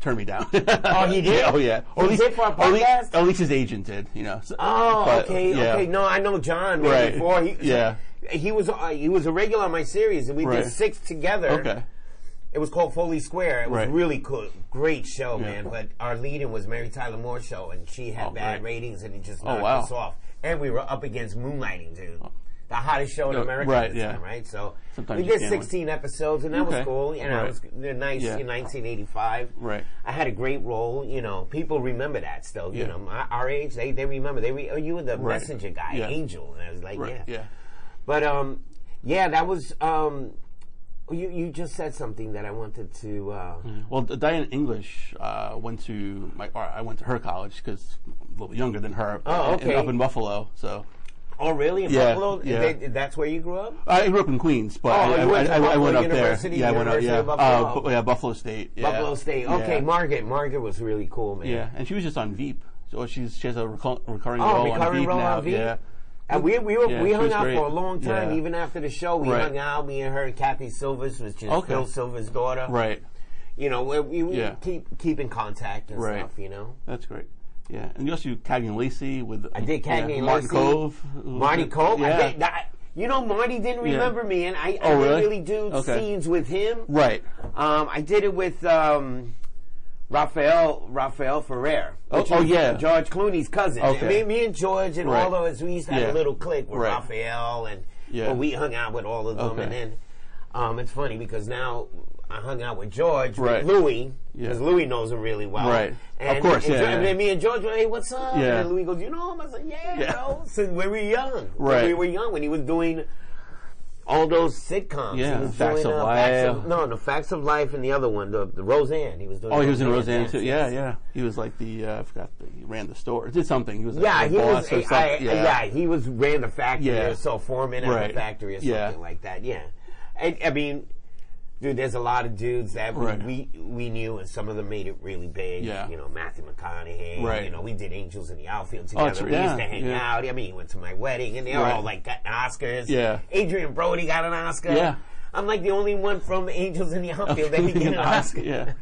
A: turned me down.
B: Oh, he [laughs] did?
A: Yeah, oh, yeah.
B: For our
A: At least,
B: podcast?
A: at least his agent did. You know. so-
B: Oh,
A: but,
B: okay,
A: yeah.
B: okay. No, I know John
A: Right.
B: before. He,
A: Yeah.
B: he was uh, he was a regular on my series, and we
A: Right.
B: did six together.
A: Okay.
B: It was called Foley Square. It was
A: Right.
B: really cool, great show,
A: Yeah.
B: man. But our lead-in was Mary Tyler Moore show, and she had
A: Oh,
B: bad
A: great.
B: ratings, and it just
A: Oh,
B: knocked
A: wow.
B: us off. And we were up against Moonlighting, dude. The hottest show in
A: Yeah,
B: America
A: right,
B: at the
A: yeah.
B: time, right? So
A: Sometimes
B: we did
A: can't win.
B: 16 episodes, and that was cool. You know,
A: Right.
B: it was nice
A: Yeah.
B: in 1985.
A: Right.
B: I had a great role. You know, people remember that still. You know, my, our age, they they remember. They re, oh, you were the
A: Right.
B: messenger guy,
A: Yeah.
B: Angel, and I was like, yeah.
A: Yeah.
B: But um, yeah, that was um, you you just said something that I wanted to. Uh,
A: Well, Diane English uh, went to my. Or I went to her college because a little younger than her.
B: Oh, okay.
A: up in Buffalo, so
B: Oh, really? In
A: Yeah,
B: Buffalo?
A: yeah.
B: They- that's where you grew up?
A: I grew up in Queens, but
B: Oh,
A: I, I,
B: went
A: I, I went up
B: University,
A: there. Yeah, I went up. Yeah,
B: of Buffalo.
A: Uh, bu- yeah, Buffalo State. Yeah.
B: Buffalo State. Okay,
A: Yeah.
B: Margaret. Margaret was really cool, man.
A: Yeah, and she was just on Veep. So she's she has a recur- recurring
B: Oh,
A: role on
B: recurring
A: Veep
B: role
A: now.
B: on Veep?
A: Yeah.
B: And we we were,
A: Yeah,
B: we hung out
A: great.
B: for a long time.
A: Yeah.
B: Even after the show, we
A: Right.
B: hung out. Me and her and Cathy Silvers, which is
A: Okay.
B: Phil Silver's daughter.
A: Right.
B: You know, we, we, we
A: Yeah.
B: keep keep in contact and
A: Right.
B: stuff. You know.
A: That's great. Yeah, and you also do Cagney and Lacey with
B: I did Cagney
A: yeah,
B: and
A: Martin
B: Lacey.
A: Kove.
B: Marty Kove. I
A: Yeah.
B: that, you know, Marty didn't remember me, and I, I
A: Oh,
B: didn't
A: really?
B: really do
A: Okay.
B: scenes with him.
A: Right.
B: Um, I did it with um, Raphael Raphael Ferrer.
A: Oh- oh, yeah.
B: George Clooney's cousin.
A: Okay.
B: Me, me and George and
A: Right.
B: all of us, we used to have
A: Yeah.
B: a little clique with
A: Right.
B: Raphael, and
A: Yeah.
B: well, we hung out with all of them.
A: Okay.
B: And then um, it's funny because now I hung out with George,
A: Right.
B: with Louis,
A: Yeah.
B: because Louis knows him really well.
A: Right. Of course,
B: and,
A: yeah,
B: and
A: yeah.
B: then me and George were, hey, what's up?
A: Yeah.
B: And Louis goes, you know him? I said, yeah,
A: Yeah.
B: bro. Since we were young. When
A: Right.
B: we were young, when he was doing all those sitcoms.
A: Yeah,
B: he was
A: Facts
B: doing,
A: of
B: uh, Facts
A: Life.
B: of, no, no, Facts of Life and the other one, the, the Roseanne. He was doing.
A: Oh, he was in Roseanne too. Yeah, yeah. He was like the uh, I forgot. The, he ran the store. Did something. He was
B: Yeah,
A: a
B: he
A: boss
B: was.
A: or
B: I,
A: something.
B: I,
A: yeah.
B: yeah. he was ran the factory
A: Yeah.
B: or so foreman at
A: Right.
B: the factory or something
A: Yeah.
B: like that. Yeah, and I mean, dude, there's a lot of dudes that we,
A: Right.
B: we we knew, and some of them made it really big.
A: Yeah.
B: you know, Matthew McConaughey.
A: Right.
B: You know, we did Angels in the Outfield
A: Oh,
B: together.
A: that's-
B: we
A: yeah,
B: used to hang
A: yeah.
B: out. I mean, he went to my wedding, and they
A: Right.
B: all like got Oscars.
A: Yeah.
B: Adrien Brody got an Oscar.
A: Yeah.
B: I'm like the only one from Angels in the Outfield that didn't get an [laughs] Oscar.
A: yeah.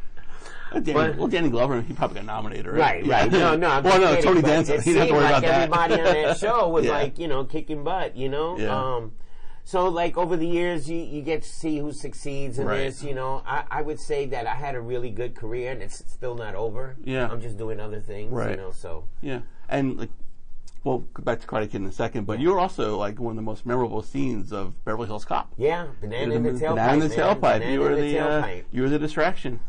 A: Danny,
B: But-
A: well, Danny Glover, he probably got nominated, right?
B: Right,
A: Yeah.
B: right. No, no. I'm [laughs]
A: well, no,
B: kidding,
A: Tony Danza. He didn't have to worry
B: like
A: about that.
B: everybody on that show was [laughs]
A: Yeah.
B: like, you know, kicking butt. You know.
A: Yeah.
B: Um, so like over the years, you, you get to see who succeeds in
A: Right.
B: this. You know, I, I would say that I had a really good career, and it's still not over.
A: Yeah.
B: I'm just doing other things. You know, so
A: Yeah, and like, we'll go back to Karate Kid in a second, but you're also like one of the most memorable scenes of Beverly Hills Cop.
B: yeah, banana in the tailpipe.
A: banana in the tailpipe. You were
B: in
A: the, uh, you were the distraction.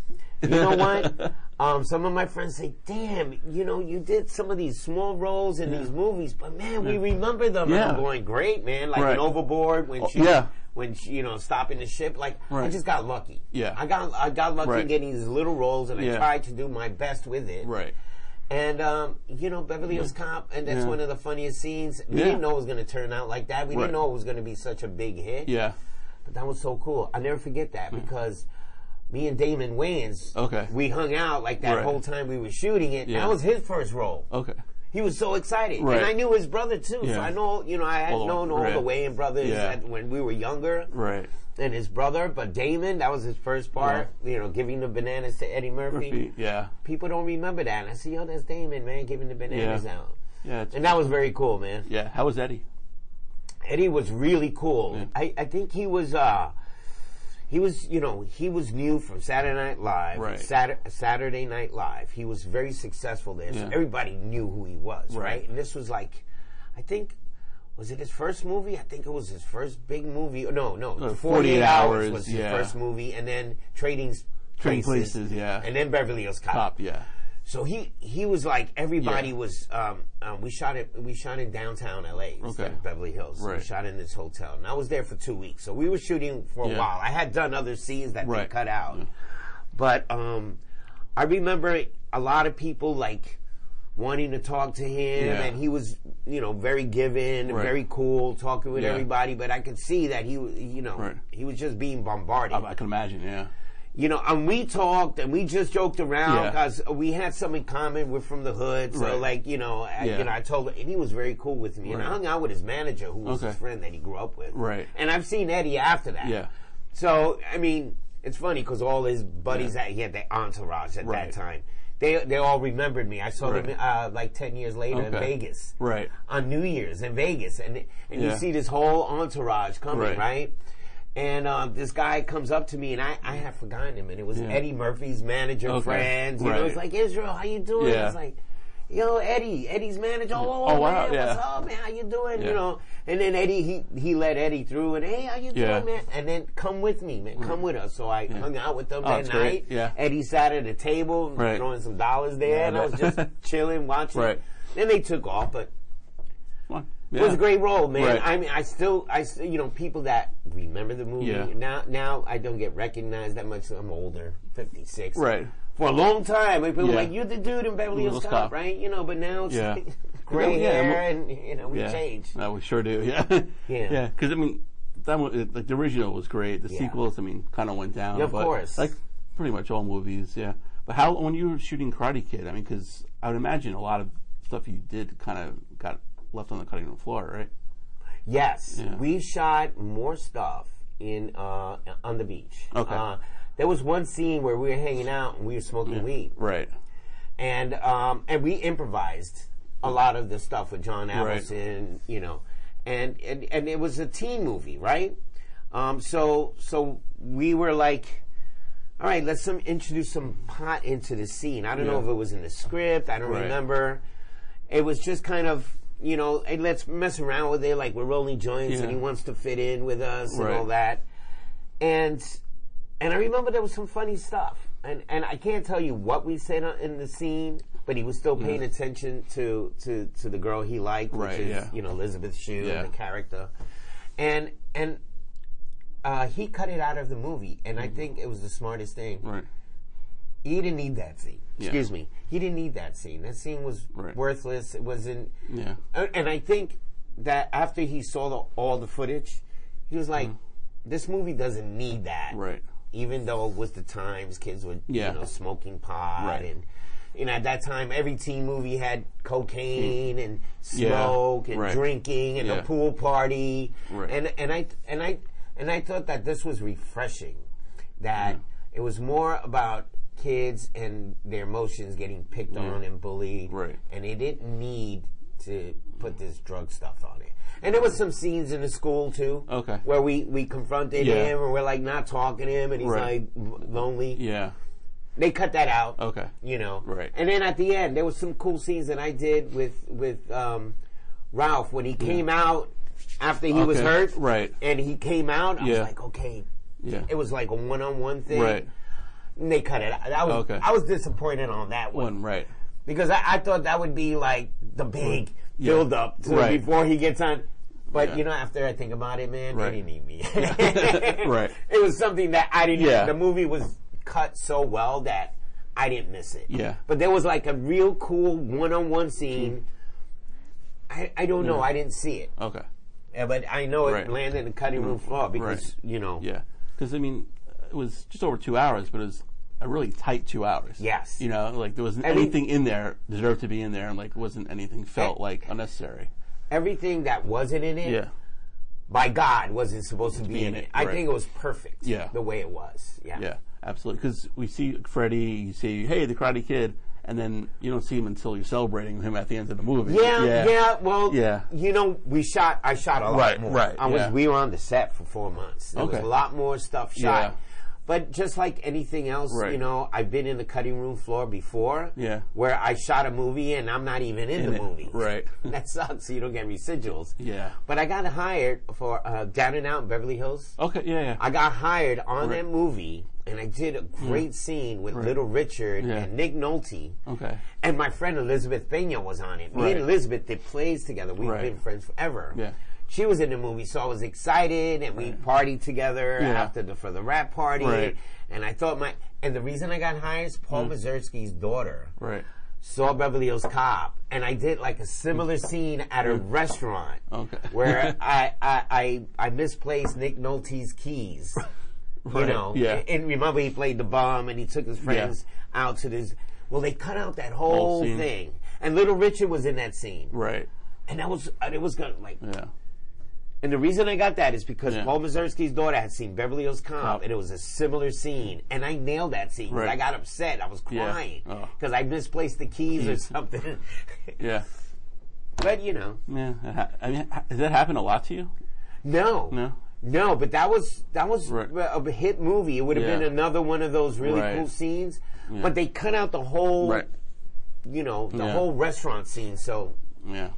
B: You know what? [laughs] um, some of my friends say, "Damn, you know, you did some of these small roles in these movies, but man, we remember them."
A: Yeah.
B: I'm going, "Great, man!" Like
A: Right.
B: Overboard when
A: Oh,
B: she,
A: yeah.
B: when she, you know, stopping the ship. Like I just got lucky.
A: Yeah.
B: I got I got lucky
A: Right.
B: getting these little roles, and I tried to do my best with it.
A: right.
B: And um, you know, Beverly Hills Cop, and that's
A: Yeah.
B: one of the funniest scenes. We
A: Yeah.
B: didn't know it was going to turn out like that. We
A: Right.
B: didn't know it was going to be such a big hit.
A: Yeah.
B: But that was so cool. I'll never forget that because me and Damon Wayans,
A: Okay.
B: we hung out like that
A: Right.
B: whole time we were shooting it.
A: Yeah.
B: That was his first role.
A: Okay.
B: He was so excited,
A: Right.
B: and I knew his brother too. So
A: Yeah.
B: I know, you know, I had
A: All the-
B: known all
A: right.
B: the Wayans brothers
A: Yeah.
B: at, when we were younger,
A: Right.
B: and his brother. But Damon, that was his first part. You know, giving the bananas to Eddie Murphy.
A: Murphy. Yeah.
B: People don't remember that. And I see, oh, that's Damon, man, giving the bananas
A: Yeah.
B: out,
A: Yeah. It's,
B: and that was very cool, man.
A: yeah. How was Eddie?
B: Eddie was really cool. I, I think he was uh he was you know he was new from Saturday Night Live.
A: Right.
B: Saturday, Saturday Night Live. He was very successful there. So
A: Yeah.
B: everybody knew who he was, right.
A: Right.
B: And this was like I think was it his first movie? I think it was his first big movie. No, no,
A: Uh,
B: 48,
A: 48
B: Hours
A: Hours,
B: was his
A: yeah.
B: first movie, and then Trading
A: Trading
B: Places,
A: Places, yeah.
B: and then Beverly Hills Cop.
A: Cop. Yeah.
B: So he he was like everybody
A: Yeah.
B: was. Um, um, we shot it. We shot in downtown L.A.
A: Okay.
B: of Beverly Hills.
A: Right.
B: We shot in this hotel, and I was there for two weeks. So we were shooting for a
A: Yeah.
B: while. I had done other scenes that they cut out,
A: Yeah.
B: but um, I remember a lot of people like wanting to talk to him, and he was you know very given,
A: Right.
B: very cool, talking with everybody. But I could see that he was you know
A: Right.
B: he was just being bombarded
A: I, I can imagine. Yeah.
B: You know, and we talked and we just joked around
A: Yeah.
B: because we had something in common. We're from the hood, so
A: Right.
B: like you know, I,
A: Yeah.
B: you know, I told him, and he was very cool with me. And I hung out with his manager, who was
A: Okay.
B: his friend that he grew up with.
A: Right.
B: And I've seen Eddie after that.
A: Yeah.
B: So I mean, it's funny because all his buddies
A: Yeah.
B: that he had the entourage at
A: Right.
B: that time. They they all remembered me. I saw them uh, like ten years later in Vegas
A: Right.
B: on New Year's in Vegas, and and you see this whole entourage coming,
A: Right.
B: And um, this guy comes up to me, and I, I had forgotten him, and it was
A: Yeah.
B: Eddie Murphy's manager
A: Okay.
B: friends. You know,
A: Right.
B: it's like Israel, how you doing?
A: Yeah.
B: It's like, yo, Eddie, Eddie's manager. Oh, oh,
A: Oh, wow,
B: man,
A: yeah.
B: what's up, man? How you doing?
A: Yeah.
B: You know, and then Eddie, he he let Eddie through, and hey, how you
A: Yeah.
B: doing, man? And then come with me, man. Come with us. So I hung out with them
A: Oh,
B: that night.
A: great. Yeah.
B: Eddie sat at a table,
A: Right.
B: throwing some dollars there,
A: Yeah,
B: and I was just [laughs] chilling, watching.
A: Right.
B: Then they took off, but It was a great role, man.
A: Right.
B: I mean, I still, I still, you know, people that remember the movie
A: Yeah.
B: now. Now I don't get recognized that much. I'm older, 56.
A: Right.
B: For a long time, like, people were
A: Yeah.
B: like, "You're the dude in Beverly Hills Cop, right?" You know, but now it's
A: Yeah. [laughs]
B: gray [laughs]
A: Yeah,
B: hair,
A: and-
B: you know, we
A: yeah.
B: changed.
A: No, we sure do. [laughs] Yeah.
B: Yeah.
A: Yeah. Because I mean, that one, like the original was great. The
B: Yeah.
A: sequels, I mean, kind of went down.
B: Yeah, of
A: but,
B: course.
A: Like pretty much all movies. Yeah. But how when you were shooting Karate Kid? I mean, because I would imagine a lot of stuff you did kind of got left on the cutting room floor, right?
B: Yes,
A: Yeah.
B: we shot more stuff in uh, on the beach.
A: Okay.
B: Uh, there was one scene where we were hanging out and we were smoking weed.
A: Right.
B: and um, and we improvised a lot of the stuff with John Avildsen, you know, and, and and it was a teen movie, right? Um, so so we were like, all right, let's some introduce some pot into the scene. I don't know if it was in the script. I don't
A: Right.
B: remember. It was just kind of. You know, hey, let's mess around with it. Like we're rolling joints, and he wants to fit in with us and all that. And and I remember there was some funny stuff, and and I can't tell you what we said in the scene, but he was still paying attention to to to the girl he liked, which
A: Right,
B: is
A: yeah.
B: you know Elizabeth Shue,
A: Yeah.
B: the character, and and uh, he cut it out of the movie, and I think it was the smartest thing.
A: Right.
B: He didn't need that scene.
A: Yeah.
B: Excuse me, he didn't need that scene. That scene was
A: Right.
B: worthless. It wasn't.
A: Yeah.
B: Uh, and I think that after he saw the, all the footage, he was like, "This movie doesn't need that."
A: Right.
B: Even though it was the times kids were,
A: Yeah.
B: you know, smoking pot
A: Right.
B: and. You know, at that time, every teen movie had cocaine and
A: Yeah.
B: smoke and
A: Right.
B: drinking and
A: Yeah.
B: a pool party,
A: Right.
B: and and I and I and I thought that this was refreshing. That it was more about kids and their emotions getting picked on and bullied,
A: Right.
B: and they didn't need to put this drug stuff on it. And there was some scenes in the school too,
A: Okay.
B: where we we confronted
A: Yeah.
B: him, and we're like not talking to him, and he's
A: Right.
B: like lonely.
A: Yeah.
B: They cut that out.
A: Okay.
B: You know.
A: Right.
B: And then at the end, there was some cool scenes that I did with with um, Ralph when he came out after he was hurt.
A: Right.
B: And he came out. I
A: Yeah.
B: was like, okay.
A: Yeah.
B: It was like a one on one thing.
A: Right.
B: And they cut it out. I was
A: Okay.
B: I was disappointed on that one.
A: One. Right.
B: Because I, I thought that would be like the big
A: Yeah.
B: build up to
A: Right.
B: before he gets on. But
A: Yeah.
B: you know, after I think about it, man,
A: Right.
B: they didn't need me. [laughs] [laughs]
A: Right.
B: It was something that I didn't.
A: Yeah.
B: The movie was cut so well that I didn't miss it.
A: Yeah.
B: But there was like a real cool one-on-one scene. Hmm. I, I don't know.
A: Yeah.
B: I didn't see it,
A: Okay.
B: Yeah, but I know it
A: Right.
B: landed in the cutting room hmm. floor because
A: Right.
B: you know.
A: Yeah, because I mean, it was just over two hours, but it was a really tight two hours.
B: Yes.
A: you know, like there wasn't
B: Every-
A: anything in there deserved to be in there, and like wasn't anything felt
B: Eh.
A: like unnecessary.
B: Everything that wasn't in it,
A: Yeah,
B: by God, wasn't supposed to be,
A: be
B: in
A: in
B: it.
A: it,
B: I
A: right.
B: think it was perfect.
A: Yeah.
B: The way it was. Yeah.
A: yeah, absolutely. Because we see Freddy, you see, hey, the Karate Kid, and then you don't see him until you're celebrating him at the end of the movie.
B: Yeah, yeah, well,
A: Yeah.
B: you know, we shot, I shot a lot
A: Right,
B: more.
A: right,
B: I was,
A: yeah.
B: we were on the set for four months. There was
A: Okay.
B: a lot more stuff shot. But just like anything else,
A: Right.
B: you know, I've been in the cutting room floor before.
A: Yeah.
B: Where I shot a movie and I'm not even in,
A: In
B: the
A: it,
B: movie.
A: right. [laughs]
B: that sucks. So you don't get residuals.
A: Yeah.
B: But I got hired for uh, Down and Out in Beverly Hills.
A: Okay, yeah, yeah.
B: I got hired on
A: Right.
B: that movie, and I did a great scene with Little Richard
A: Yeah.
B: and Nick Nolte.
A: okay.
B: And my friend Elizabeth Pena was on it. Me
A: Right.
B: and Elizabeth did plays together. We've
A: Right.
B: been friends forever.
A: Yeah.
B: She was in the movie, so I was excited, and we partied together
A: Yeah.
B: after the for the wrap party.
A: Right.
B: And I thought my and the reason I got hired is Paul mm. Mazursky's daughter
A: Right.
B: saw Beverly Hills Cop, and I did like a similar mm. scene at a restaurant
A: Okay. [laughs]
B: where I, I I I misplaced Nick Nolte's keys. [laughs] You know,
A: yeah.
B: and remember he played the bum, and he took his friends out to this. Well, they cut out that whole,
A: Whole
B: thing, and Little Richard was in that scene,
A: Right.
B: and that was it was gonna like.
A: Yeah.
B: And the reason I got that is because
A: Yeah.
B: Paul Mazursky's daughter had seen Beverly Hills Cop,
A: Cop.
B: and it was a similar scene, and I nailed that scene.
A: Right.
B: I got upset. I was
A: Yeah.
B: crying
A: Oh.
B: because I misplaced the keys or something. [laughs]
A: Yeah.
B: but you know,
A: Yeah. I mean, ha- does that happen a lot to you?
B: no,
A: No.
B: no. But that was that was
A: Right.
B: a hit movie. It would have
A: Yeah.
B: been another one of those really
A: Right.
B: cool scenes. But they cut out the whole, you know, the
A: Yeah.
B: whole restaurant scene. So
A: Yeah.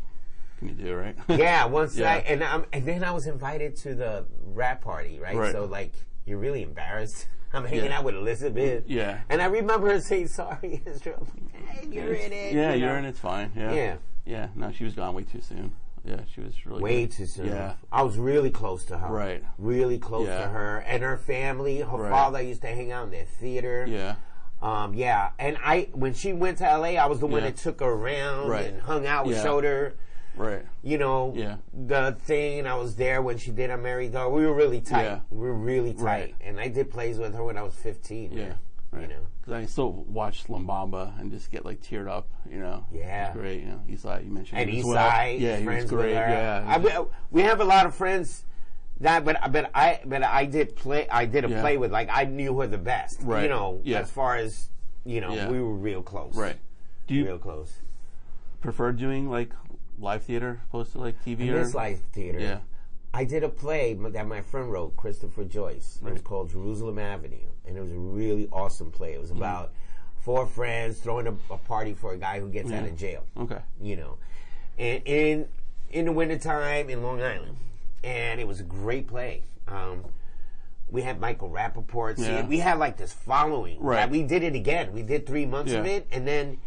A: Can you do right? [laughs]
B: yeah, once
A: Yeah.
B: I and um, and then I was invited to the wrap party, right?
A: Right.
B: So like you're really embarrassed. [laughs] I'm hanging
A: Yeah.
B: out with Elizabeth.
A: Yeah.
B: And I remember her saying sorry, [laughs] Israel. I'm like, hey, you're in it.
A: Yeah,
B: you
A: you're
B: know?
A: in. It's fine. Yeah.
B: Yeah.
A: Yeah. No, she was gone way too soon. Yeah, she was really
B: Way
A: good.
B: too soon.
A: Yeah.
B: I was really close to her.
A: Right.
B: Really close
A: Yeah.
B: to her and her family. Her
A: Right.
B: father used to hang out in their theater.
A: Yeah.
B: Um, yeah. And I, when she went to LA, I was the one
A: Yeah.
B: that took her around
A: Right.
B: and hung out with,
A: Yeah.
B: showed her,
A: Right.
B: you know,
A: Yeah.
B: the thing. I was there when she did American Dog. We were really tight.
A: Yeah.
B: We were really tight.
A: Right.
B: And I did plays with her when I was 15.
A: Yeah.
B: man.
A: Right.
B: You know.
A: Because I still watch La Bamba and just get like teared up. You know.
B: Yeah.
A: Great. You know. Eastside. You mentioned
B: and Eastside,
A: well. Yeah. He
B: friends
A: was great. Yeah.
B: I, we- we have a lot of friends that, but but I but I did play. I did a
A: Yeah.
B: play with like I knew her the best.
A: Right.
B: You know,
A: Yeah.
B: as far as you know,
A: Yeah.
B: we were real close.
A: right. Do you
B: real close.
A: prefer doing like live theater opposed to like TV or?
B: This life theater.
A: Yeah.
B: I did a play that my friend wrote, Christopher Joyce. It was called Jerusalem Avenue, and it was a really awesome play. It was
A: Mm-hmm.
B: about four friends throwing a, a party for a guy who gets out of jail.
A: Okay.
B: you know, and in in the wintertime in Long Island, and it was a great play. Um, we had Michael Rapaport. see
A: Yeah.
B: We had like this following.
A: Right.
B: that We did it again. We did three months of it, and then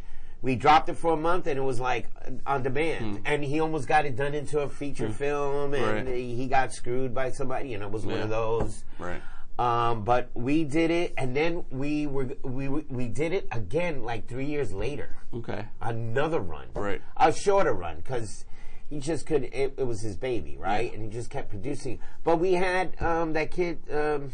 B: we dropped it for a month, and it was like on demand. And he almost got it done into a feature film, and
A: Hmm. Right.
B: he got screwed by somebody, and it was one of those.
A: Right.
B: Um, but we did it, and then we were we we did it again like three years later
A: Okay.
B: another run,
A: Right.
B: A shorter run because he just could. It, it was his baby, right?
A: Yeah.
B: And he just kept producing. But we had um, that kid. Um,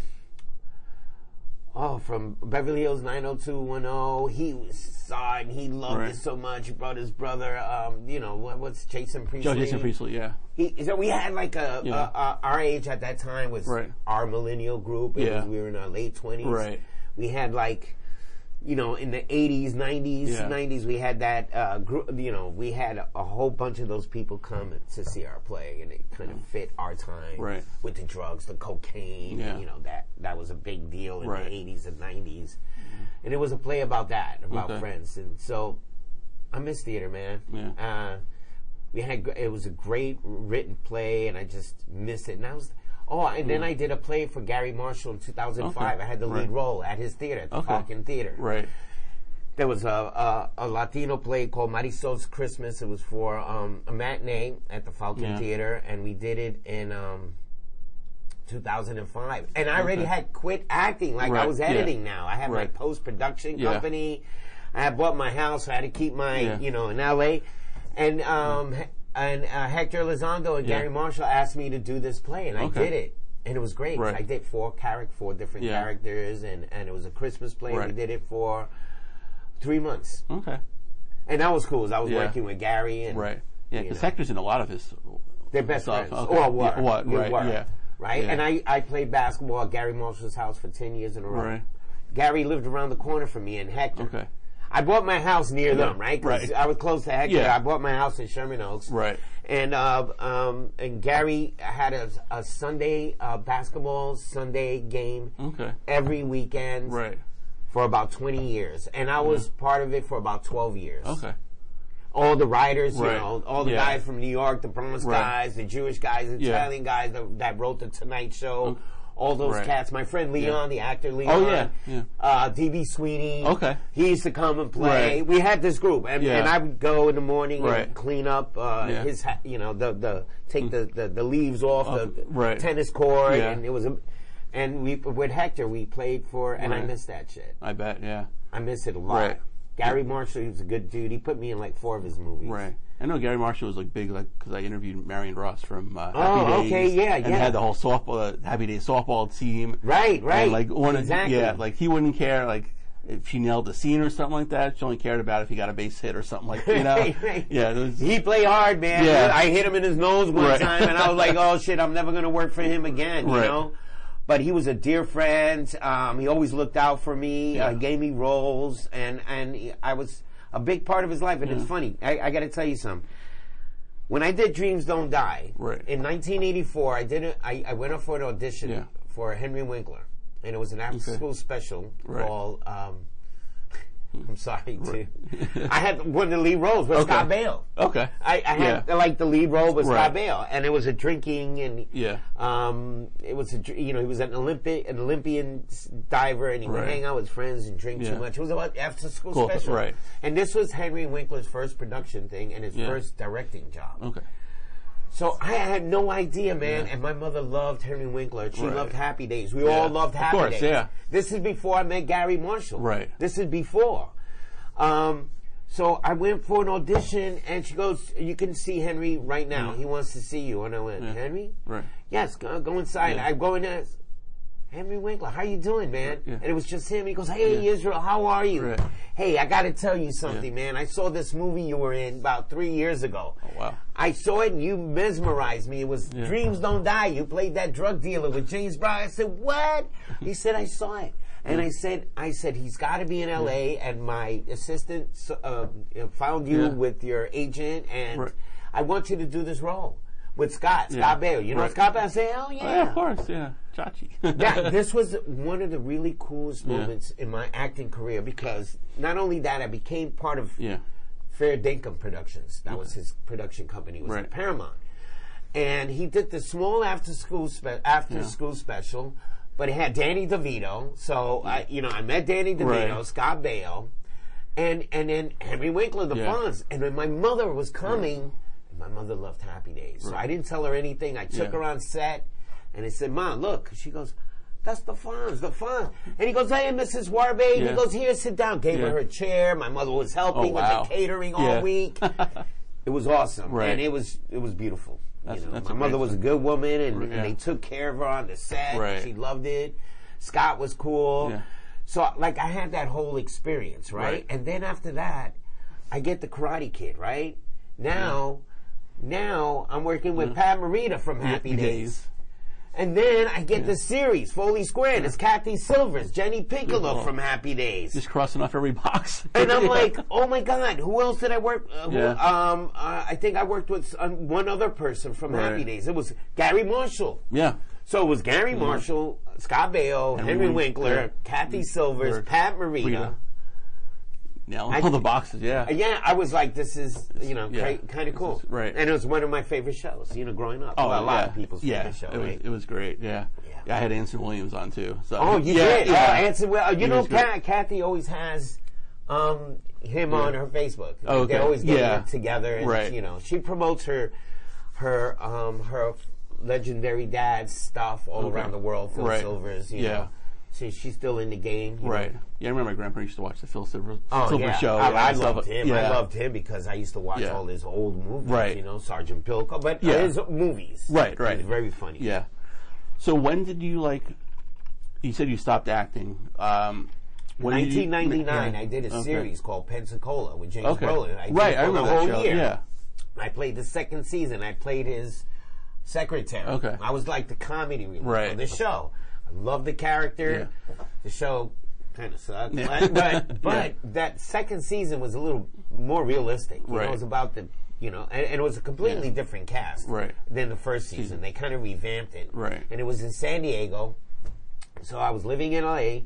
B: oh, from Beverly Hills 90210. He was saw it and he loved
A: Right.
B: it so much. He brought his brother. Um, you know what, what's Jason Priestley?
A: Joe Jason Priestley. Yeah.
B: He, so we had like a,
A: Yeah.
B: a, a our age at that time was
A: Right.
B: our millennial group.
A: Yeah.
B: was, we were in our late twenties.
A: Right.
B: We had like, you know, in the eighties, nineties,
A: Yeah.
B: nineties, we had that uh, group. You know, we had a, whole bunch of those people come to see our play, and it kind of fit our time.
A: Right.
B: With the drugs, the cocaine.
A: Yeah.
B: You know that that was a big deal in
A: Right.
B: the eighties and 90s and it was a play about that, about
A: Okay.
B: friends, and so I miss theater, man.
A: Yeah.
B: Uh, we had it was a great written play, and I just miss it. And I was oh, and then I did a play for Garry Marshall in 2005.
A: Mm. Okay.
B: I had the lead
A: Right.
B: role at his theater, at the
A: Okay.
B: Falcon Theater.
A: Right.
B: There was a, a a Latino play called Marisol's Christmas. It was for um, a matinee at the Falcon
A: Yeah.
B: Theater, and we did it in um, 2005, and I already
A: Okay.
B: had quit acting. Like I
A: Right,
B: was
A: yeah.
B: editing now. I had my post production
A: Yeah.
B: company. I had bought my house. So I had to keep my,
A: Yeah.
B: you know, in LA. And um, he- and uh, Hector Elizondo and
A: Yeah.
B: Garry Marshall asked me to do this play, and I did it, and it was great.
A: Right.
B: I did four character, four different
A: Yeah.
B: characters, and and it was a Christmas play. We
A: Right.
B: did it for three months,
A: Okay.
B: and that was cool. I was
A: Yeah.
B: working with Garry and
A: Right. Yeah, because. Hector's in a lot of his.
B: They're best
A: stuff.
B: friends.
A: Okay.
B: Or what?
A: What? Right.
B: were,
A: Yeah.
B: Right? And I, I played basketball at Garry Marshall's house for 10 years in a row.
A: Right.
B: Garry lived around the corner from me and Hector.
A: Okay.
B: I bought my house near them, right?
A: Right.
B: I was close to Hector.
A: Yeah.
B: I bought my house in Sherman Oaks.
A: Right.
B: And uh, um, and Garry had a, a Sunday uh, basketball Sunday game
A: Okay.
B: every weekend
A: Right.
B: for about 20 years. And I was part of it for about 12 years
A: Okay.
B: all the writers,
A: Right.
B: you know, all the
A: Yeah.
B: guys from New York, the Bronx
A: Right.
B: guys, the Jewish guys, the
A: Yeah.
B: Italian guys that, that wrote the Tonight Show, all those
A: Right.
B: cats. My friend Leon, the actor Leon,
A: Oh, yeah, yeah.
B: Uh, DB Sweeney,
A: Okay.
B: he used to come and play.
A: Right.
B: We had this group, and,
A: Yeah.
B: and I would go in the morning
A: Right.
B: and clean up uh,
A: Yeah.
B: his, ha- you know, the the take the, the, the leaves off
A: Uh,
B: the tennis court,
A: Yeah.
B: and it was a. And we with Hector, we played for, and I miss that shit.
A: I bet. Yeah.
B: I miss it a lot. Garry Marshall, he was a good dude. He put me in like four of his movies.
A: Right. I know Garry Marshall was like big, like because I interviewed Marion Ross from uh,
B: Oh,
A: Happy Days.
B: okay, yeah,
A: and
B: yeah.
A: had the whole softball, uh, Happy Days softball team.
B: Right, right.
A: And like one, of-
B: exactly.
A: yeah, like he wouldn't care, like if she nailed the scene or something like that. She only cared about if he got a base hit or something like that, you [laughs] know.
B: Right, right.
A: Yeah, was,
B: he played hard, man.
A: Yeah.
B: I hit him in his nose one
A: Right.
B: time, and I was like, [laughs] "Oh shit, I'm never gonna work for him again," you
A: Right.
B: know. But he was a dear friend. Um, he always looked out for me. Uh, gave me roles, and and I was a big part of his life. And it's funny. I, I got to tell you something. When I did Dreams Don't Die
A: Right.
B: in 1984, I did it. I, I went up for an audition
A: Yeah.
B: for Henry Winkler, and it was an after-school special
A: Right.
B: called. Um, I'm sorry, too. [laughs] I had one of the lead roles with
A: Okay.
B: Scott Baio.
A: okay.
B: I, I had
A: Yeah.
B: like the lead role was
A: Right.
B: Scott Baio, and it was a drinking and
A: Yeah.
B: um, it was a you know he was an Olympic an Olympian diver, and he would hang out with friends and drink
A: Yeah.
B: too much. It was about after school
A: Cool,
B: special,
A: right.
B: And this was Henry Winkler's first production thing and his
A: Yeah.
B: first directing job.
A: Okay.
B: So I had no idea, man. And my mother loved Henry Winkler. She
A: Right.
B: loved Happy Days. We
A: Yeah.
B: all loved Happy Of
A: course,
B: Days.
A: yeah.
B: This is before I met Garry Marshall.
A: Right.
B: This is before. Um, so I went for an audition, and she goes, "You can see Henry right now. He wants to see you." And I went, "Henry?
A: Right.
B: Yes, go, go inside."
A: Yeah.
B: I go in there. Henry Winkler, how you doing, man?
A: Yeah.
B: And it was just him. He goes, "Hey,
A: Yeah.
B: Israel, how are you?
A: Right.
B: Hey, I got to tell you something,
A: Yeah.
B: man. I saw this movie you were in about three years ago.
A: Oh, wow.
B: I saw it and you mesmerized me. It was. Dreams Don't Die. You played that drug dealer with James Brown. I said, "What?" he said, "I saw it." And I said, "I said he's got to be in L.A." And my assistant uh, found you with your agent, and
A: Right.
B: I want you to do this role with Scott,
A: Yeah.
B: Scott Baio. You know
A: Right.
B: Scott? I say, "Oh
A: Oh,
B: yeah."
A: yeah, of course, yeah. Chachi. [laughs]
B: that, [laughs] this was one of the really coolest
A: Yeah.
B: moments in my acting career because not only that, I became part of
A: yeah.
B: Fair Dinkum Productions. That was his production company. Was
A: Right.
B: at Paramount, and he did the small after school spe- after
A: Yeah.
B: school special. But it had Danny DeVito, so I, you know, I met Danny DeVito,
A: Right.
B: Scott Baio, and and then Henry Winkler, the
A: Yeah.
B: Fonz, and then my mother was coming. My mother loved Happy Days, so I didn't tell her anything. I took
A: Yeah.
B: her on set, and I said, "Mom, look." She goes. That's the Fonz, the Fonz. And he goes, hey, Mrs. Juarbe.
A: Yeah.
B: He goes, here, sit down. Gave
A: Yeah.
B: her a chair. My mother was helping
A: Oh, wow.
B: with the catering all week. [laughs] It was awesome,
A: Right.
B: and it was it was beautiful.
A: That's-
B: you know, my mother was a good woman, and, and they took care of her on the set.
A: Right.
B: She loved it. Scott was cool. So like I had that whole experience, right?
A: Right.
B: And then after that, I get the Karate Kid, right? Now, now I'm working with Pat Morita from Happy, Days. And then I get the series, Foley Square. It's Cathy Silvers, Jenny Piccolo
A: Yeah.
B: from Happy Days.
A: Just crossing off every box. [laughs]
B: And I'm
A: Yeah.
B: like, oh my God, who else did I work? Uh, who,
A: Yeah.
B: um, uh, I think I worked with um, one other person from
A: Right.
B: Happy Days. It was Garry Marshall.
A: yeah.
B: So it was Garry Marshall, Scott Baio, Henry,
A: Henry
B: Winkler,
A: Winkler,
B: Cathy Silvers,
A: Winkler,
B: Pat Morita. I-
A: all the boxes, yeah.
B: Uh, Yeah, I was like, this is, you know,
A: Yeah.
B: kind of cool.
A: Is- right.
B: And it was one of my favorite shows, you know, growing up.
A: Oh,
B: well, a lot of people's
A: yeah.
B: favorite show,
A: it was
B: right?
A: it was great. Yeah.
B: Yeah.
A: I had Anson Williams on too. So
B: Oh, you
A: yeah,
B: did?
A: Yeah.
B: Oh, Anson, well, you
A: He
B: know. Kat, Cathy always has um, him on her Facebook.
A: Oh, okay.
B: They always get
A: Yeah.
B: together, and
A: Right.
B: you know, she promotes her her um, her legendary dads stuff all
A: Okay.
B: around the world. Phil
A: Right.
B: Silvers, you
A: Yeah.
B: know. She, she's still in the game.
A: Right.
B: know.
A: Yeah, I remember my grandpa used to watch the Phil Silver,
B: Oh,
A: Silver
B: yeah.
A: show.
B: I,
A: yeah,
B: I loved him. I loved him because I used to watch
A: Yeah.
B: all his old movies.
A: Right.
B: You know, Sergeant Bilko, but
A: Yeah.
B: his movies.
A: Right, right.
B: Very funny.
A: Yeah. So when did you like? You said you stopped acting. Um, when did you-
B: 1999,
A: yeah.
B: I did a
A: Okay.
B: series called Pensacola with James
A: Okay.
B: Brolin. I
A: right, I remember
B: the
A: that
B: whole
A: show.
B: year.
A: Yeah.
B: I played the second season. I played his secretary.
A: Okay.
B: I was like the comedy relief
A: Right.
B: of the show. I love the character. The show kind of sucked,
A: Yeah.
B: but but, [laughs] but that second season was a little more realistic. You know,
A: Right.
B: it was about the you know, and, and it was a completely
A: Yeah.
B: different cast
A: Right.
B: than the first season. They kind of revamped it,
A: Right.
B: And it was in San Diego. So I was living in LA.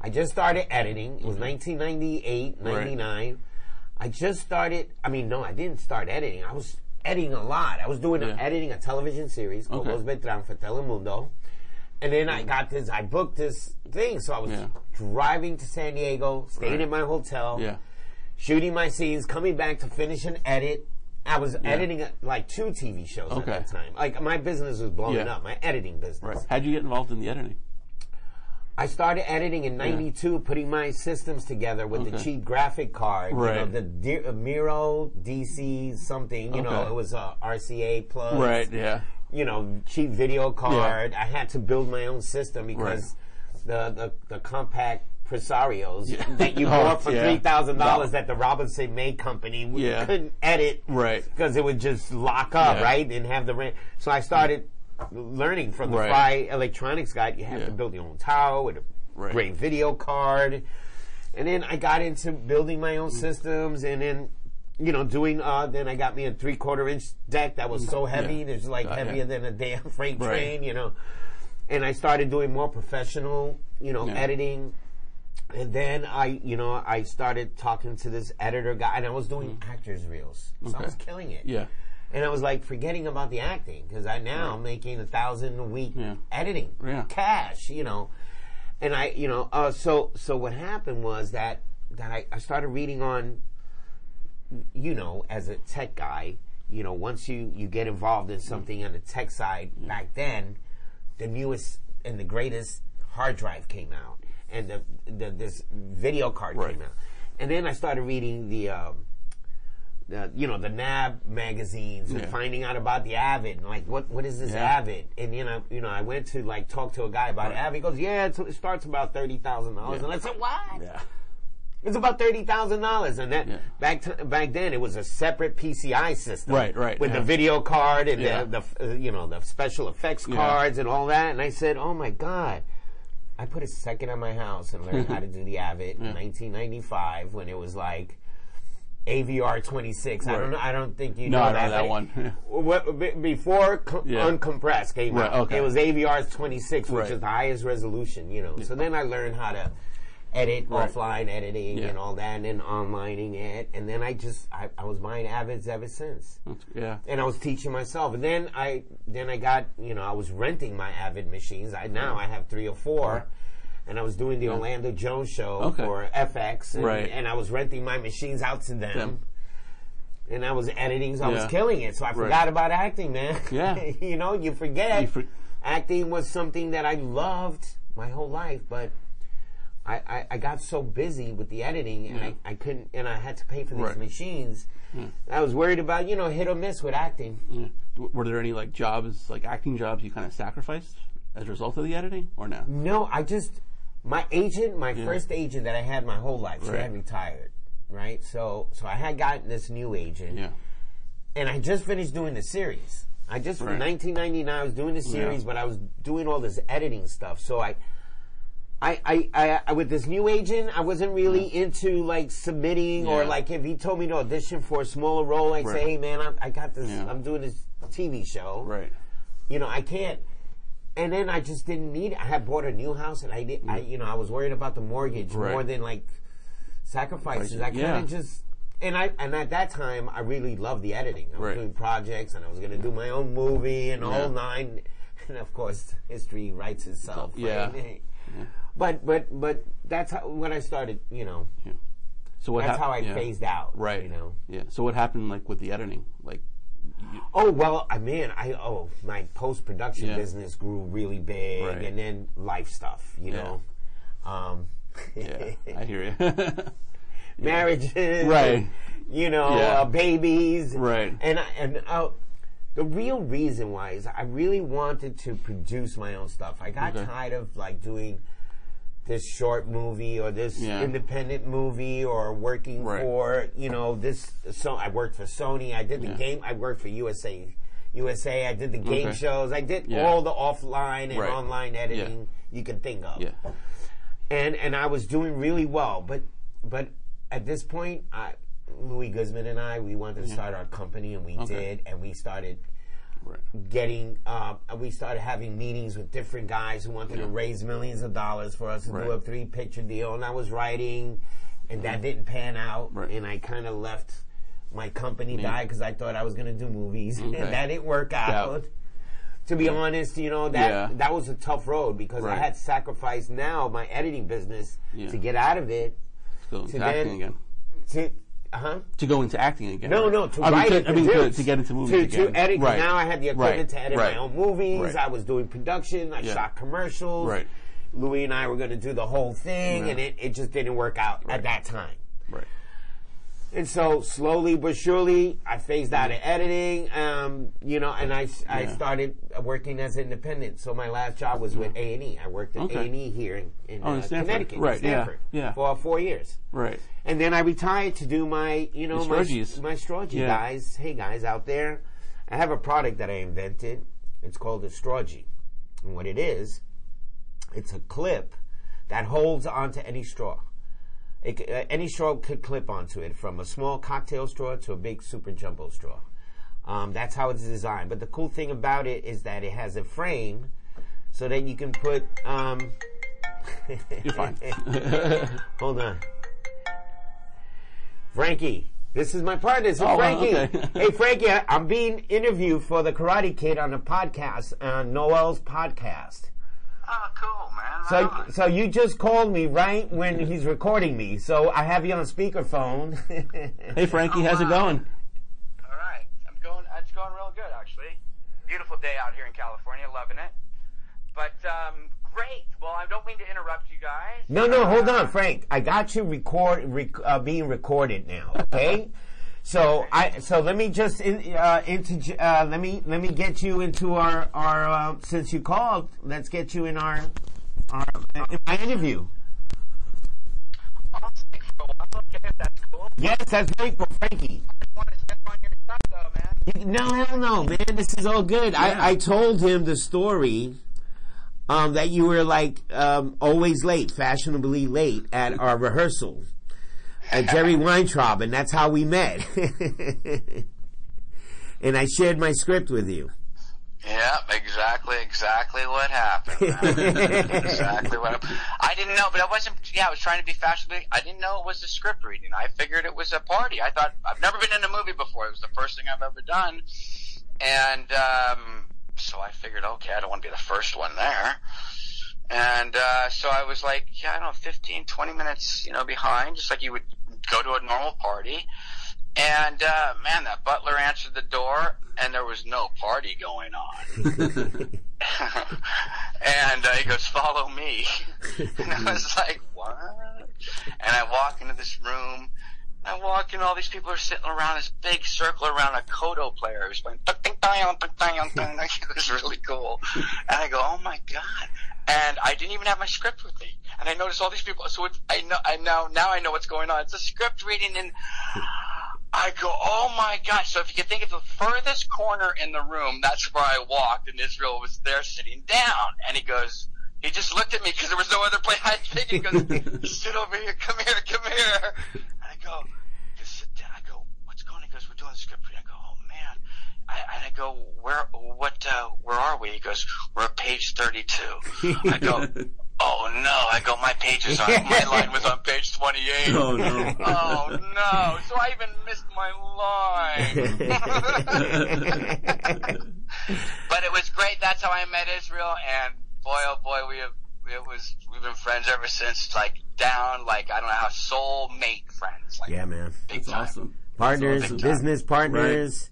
B: I just started editing. It was mm-hmm. 1998, 99. I just started, I mean, no, I didn't start editing. I was editing a lot. I was doing
A: Yeah.
B: editing a television series called
A: Okay.
B: Los Beltran for Telemundo. And then I got this, I booked this thing. So I was
A: Yeah.
B: driving to San Diego, staying
A: Right.
B: in my hotel,
A: Yeah.
B: shooting my scenes, coming back to finish an edit. I was editing uh, like two TV shows
A: Okay.
B: at that time. Like my business was blowing
A: Yeah.
B: up, my editing business.
A: Right. How'd you get involved in the editing?
B: I started editing in '92, putting my systems together with the cheap graphic card. You know, the D- uh, Miro DC something. You know, it was a RCA plus.
A: Right. Yeah.
B: You know, cheap video card. I had to build my own system because the, the the Compaq Presarios
A: Yeah.
B: that you [laughs]
A: Oh,
B: bought for
A: yeah.
B: three thousand dollars that the Robinson May Company we
A: Yeah.
B: couldn't edit
A: Right.
B: because it would just lock up,
A: Yeah.
B: right? And have the rent. So I started learning from the
A: Right.
B: Fry Electronics guy. You have
A: Yeah.
B: to build your own tower with a
A: Right.
B: great video card. And then I got into building my own systems and then, you know, doing, uh, then I got me a three quarter inch deck that was so heavy.
A: Yeah.
B: There's like
A: Got
B: heavier
A: it.
B: than a damn [laughs] freight
A: Right.
B: train, you know. And I started doing more professional, you know,
A: Yeah.
B: editing. And then I, you know, I started talking to this editor guy, and I was doing actors reels. So I
A: Mm.
B: Was killing it.
A: Yeah.
B: And I was like forgetting about the acting because I now I'm making a thousand a week
A: Yeah.
B: editing
A: Yeah.
B: cash, you know. And I, you know, uh, so so what happened was that that I, I started reading on, you know, as a tech guy, you know, once you you get involved in something on the tech side, back then, the newest and the greatest hard drive came out, and the, the this video card
A: Right.
B: came out, and then I started reading the. Um, the, you know the NAB magazines and finding out about the Avid and like what what is this
A: Yeah.
B: Avid and you know you know I went to like talk to a guy about
A: Right.
B: Avid he goes yeah it starts about thirty thousand dollars
A: Yeah.
B: and I said what
A: Yeah.
B: It's about thirty thousand dollars, and that
A: Yeah.
B: back to, back then it was a separate PCI system,
A: Right, right,
B: with
A: yeah.
B: the video card and
A: Yeah.
B: the, the uh, you know the special effects
A: Yeah.
B: cards and all that. And I said, oh my god, I put a second on my house and learned how to do the Avid [laughs] in 1995 when it was like AVR 26. I don't. I don't think you
A: No,
B: know
A: I know
B: that.
A: that one. [laughs]
B: what, before co-
A: Yeah.
B: uncompressed came
A: Right,
B: out,
A: okay.
B: it was AVR 26, which
A: Right.
B: is the highest resolution, you know. So then I learned how to edit
A: Right.
B: offline editing
A: Yeah.
B: and all that, and then onlining it, and then I just I, I was buying Avids ever since,
A: That's- yeah.
B: and I was teaching myself, and then I then I got you know I was renting my Avid machines. I now I have three or four. And I was doing the Orlando Jones show
A: Okay.
B: for FX, and,
A: Right.
B: and I was renting my machines out to them
A: Them.
B: and I was editing, so I was killing it. So I forgot about acting, man.
A: Yeah. [laughs]
B: you know, you forget.
A: You for-
B: acting was something that I loved my whole life, but I, I, I got so busy with the editing, and
A: Yeah.
B: I, I couldn't, and I had to pay for these
A: Right.
B: machines. I was worried about, you know, hit or miss with acting.
A: Yeah. Were there any like jobs, like acting jobs, you kind of sacrificed as a result of the editing, or no?
B: No, I just my agent, my first agent that I had my whole life, she
A: Right.
B: had retired, right? So so I had gotten this new agent.
A: Yeah.
B: and I just finished doing the series. I just
A: Right.
B: from 1999 I was doing the series,
A: Yeah.
B: but I was doing all this editing stuff. So I, I, I, I, I with this new agent, I wasn't really into like submitting or like if he told me to audition for a smaller role, I'd
A: Right.
B: say, hey man, I, I got this.
A: Yeah.
B: I'm doing this TV show.
A: Right.
B: You know, I can't. And then I just didn't need it. I had bought a new house, and I did. I, you know, I was worried about the mortgage
A: Mm. Right.
B: more than like sacrifices. I kind
A: Yeah.
B: of just and I and at that time I really loved the editing. I was
A: Right.
B: doing projects and I was going to do my own movie and
A: Yeah.
B: all nine. [laughs] And of course, history writes itself.
A: Yeah.
B: right? But but but that's how when I started. You know, Yeah.
A: So what?
B: that's
A: hap-
B: how I
A: yeah.
B: phased out.
A: Right.
B: You know.
A: Yeah. So what happened like with the editing? Like, you,
B: Oh well, I mean, I oh my post production
A: Yeah.
B: business grew really big,
A: Right.
B: and then life stuff, you know, um,
A: Yeah, I hear you. [laughs]
B: marriages, [laughs]
A: Right.
B: You know,
A: Yeah.
B: uh, babies,
A: Right.
B: And I- and uh, the real reason why is I really wanted to produce my own stuff. I got
A: Okay.
B: tired of like doing this short movie or this
A: Yeah.
B: independent movie or working
A: Right.
B: for you know this. So I worked for Sony. I did the
A: Yeah.
B: game. I worked for USA. USA. I did the game
A: Okay.
B: shows. I did
A: Yeah.
B: all the offline and
A: Right.
B: online editing you can think of
A: yeah.
B: and and I was doing really well. But but at this point, I, Louis Guzman and I we wanted to start our company, and we
A: Okay.
B: did, and we started
A: Right.
B: getting. Uh, we started having meetings with different guys who wanted to raise millions of dollars for us to do a three picture deal, and I was writing, and that didn't pan out,
A: Right.
B: and I kind of left. My company died because I thought I was going to do movies, and that didn't work out. To be honest, you know that
A: Yeah.
B: that was a tough road because I
A: Right.
B: had sacrificed now my editing business
A: Yeah.
B: to get out of it.
A: To
B: then-
A: again.
B: To huh?
A: To go into acting again.
B: No,
A: right?
B: no, to
A: I mean,
B: write
A: to,
B: and
A: I mean, to, to get into movies
B: to,
A: again.
B: to edit.
A: Right.
B: Now I had the equipment
A: Right.
B: to edit my own movies. I was doing production. I
A: Yeah.
B: shot commercials.
A: Right.
B: Louis and I were going to do the whole thing, and it, it just didn't work out at that time. And so slowly but surely, I phased out of editing, um, you know, and I, I started working as independent. So my last job was with A and E. I worked at
A: Okay.
B: A and E here in, in,
A: Oh, in
B: uh. Connecticut,
A: Right, yeah,
B: Stamford,
A: yeah.
B: for four years.
A: Right.
B: And then I retired to do my, you know, my, my Strawgy
A: Yeah.
B: guys. Hey guys out there, I have a product that I invented. It's called a Strawgy. And what it is, it's a clip that holds onto any straw. It, uh, any straw could clip onto it, from a small cocktail straw to a big super jumbo straw. Um, that's how it's designed. But the cool thing about it is that it has a frame, so that you can put. Um,
A: You're fine. [laughs]
B: Hold on. Frankie, this is my partner. This is
A: Oh,
B: Frankie.
A: okay. [laughs]
B: hey, Frankie, I'm being interviewed for the Karate Kid on a podcast, on Noel's podcast.
C: Oh, cool, man.
B: So,
C: on.
B: so you just called me right when he's recording me. So I have you on speakerphone. [laughs]
A: hey, Frankie, how's it going?
C: All right, I'm going. It's going real good, actually. Beautiful day out here in California, loving it. But um, great. Well, I don't mean to interrupt you guys.
B: no, no, hold on, Frank. I got you record rec- uh, being recorded now. Okay. So I so let me just in, uh, into uh, let me let me get you into our our uh, since you called let's get you in our our in my interview.
C: I'll stick for a while. Okay, that's cool.
B: Yes, that's great for Frankie.
C: I want to step on your stuff, though, man.
B: No, hell no, man. This is all good. I, I told him the story um, that you were like um, always late, fashionably late at our rehearsal at Jerry Weintraub, and that's how we met. [laughs] and I shared my script with you.
C: Yeah, exactly, exactly what happened. [laughs] exactly what happened. I didn't know, but I wasn't. Yeah, I was trying to be fashionably. I didn't know it was a script reading. I figured it was a party. I thought I've never been in a movie before. It was the first thing I've ever done, and um, so I figured, okay, I don't want to be the first one there. And uh, so I was like, yeah, I don't know, 15, 20 minutes, you know, behind, just like you would go to a normal party. And uh, man, that butler answered the door, and there was no party going on. [laughs] [laughs] and uh, he goes, "Follow me." [laughs] and I was like, "What?" And I walk into this room. I walk in, all these people are sitting around this big circle around a koto player who's playing. [laughs] [laughs] It was really cool. And I go, "Oh my god!" And I didn't even have my script with me. And I noticed all these people. So it's, I know, I know now. I know what's going on. It's a script reading, and [laughs] I go, oh my gosh. So if you can think of the furthest corner in the room, that's where I walked, and Israel was there sitting down. And he goes, he just looked at me because there was no other place I could. He goes, sit over here, come here, come here. Go, just sit down. I go, what's going on? He goes, we're doing the script reading. I go, oh man. I, and I go, where, what, uh, where are we? He goes, we're at page 32. I go, [laughs] oh no. I go, my page is on, my [laughs] line was on page 28.
A: Oh, no. [laughs]
C: Oh no! So I even missed my line. but it was great. That's how I met Israel, and boy, oh boy, we have it was we've been friends ever since. Like down, like I don't know how soul mate friends. Like
B: Yeah, man.
C: big
A: That's
C: time.
A: awesome.
B: Partners,
A: awesome.
B: business partners.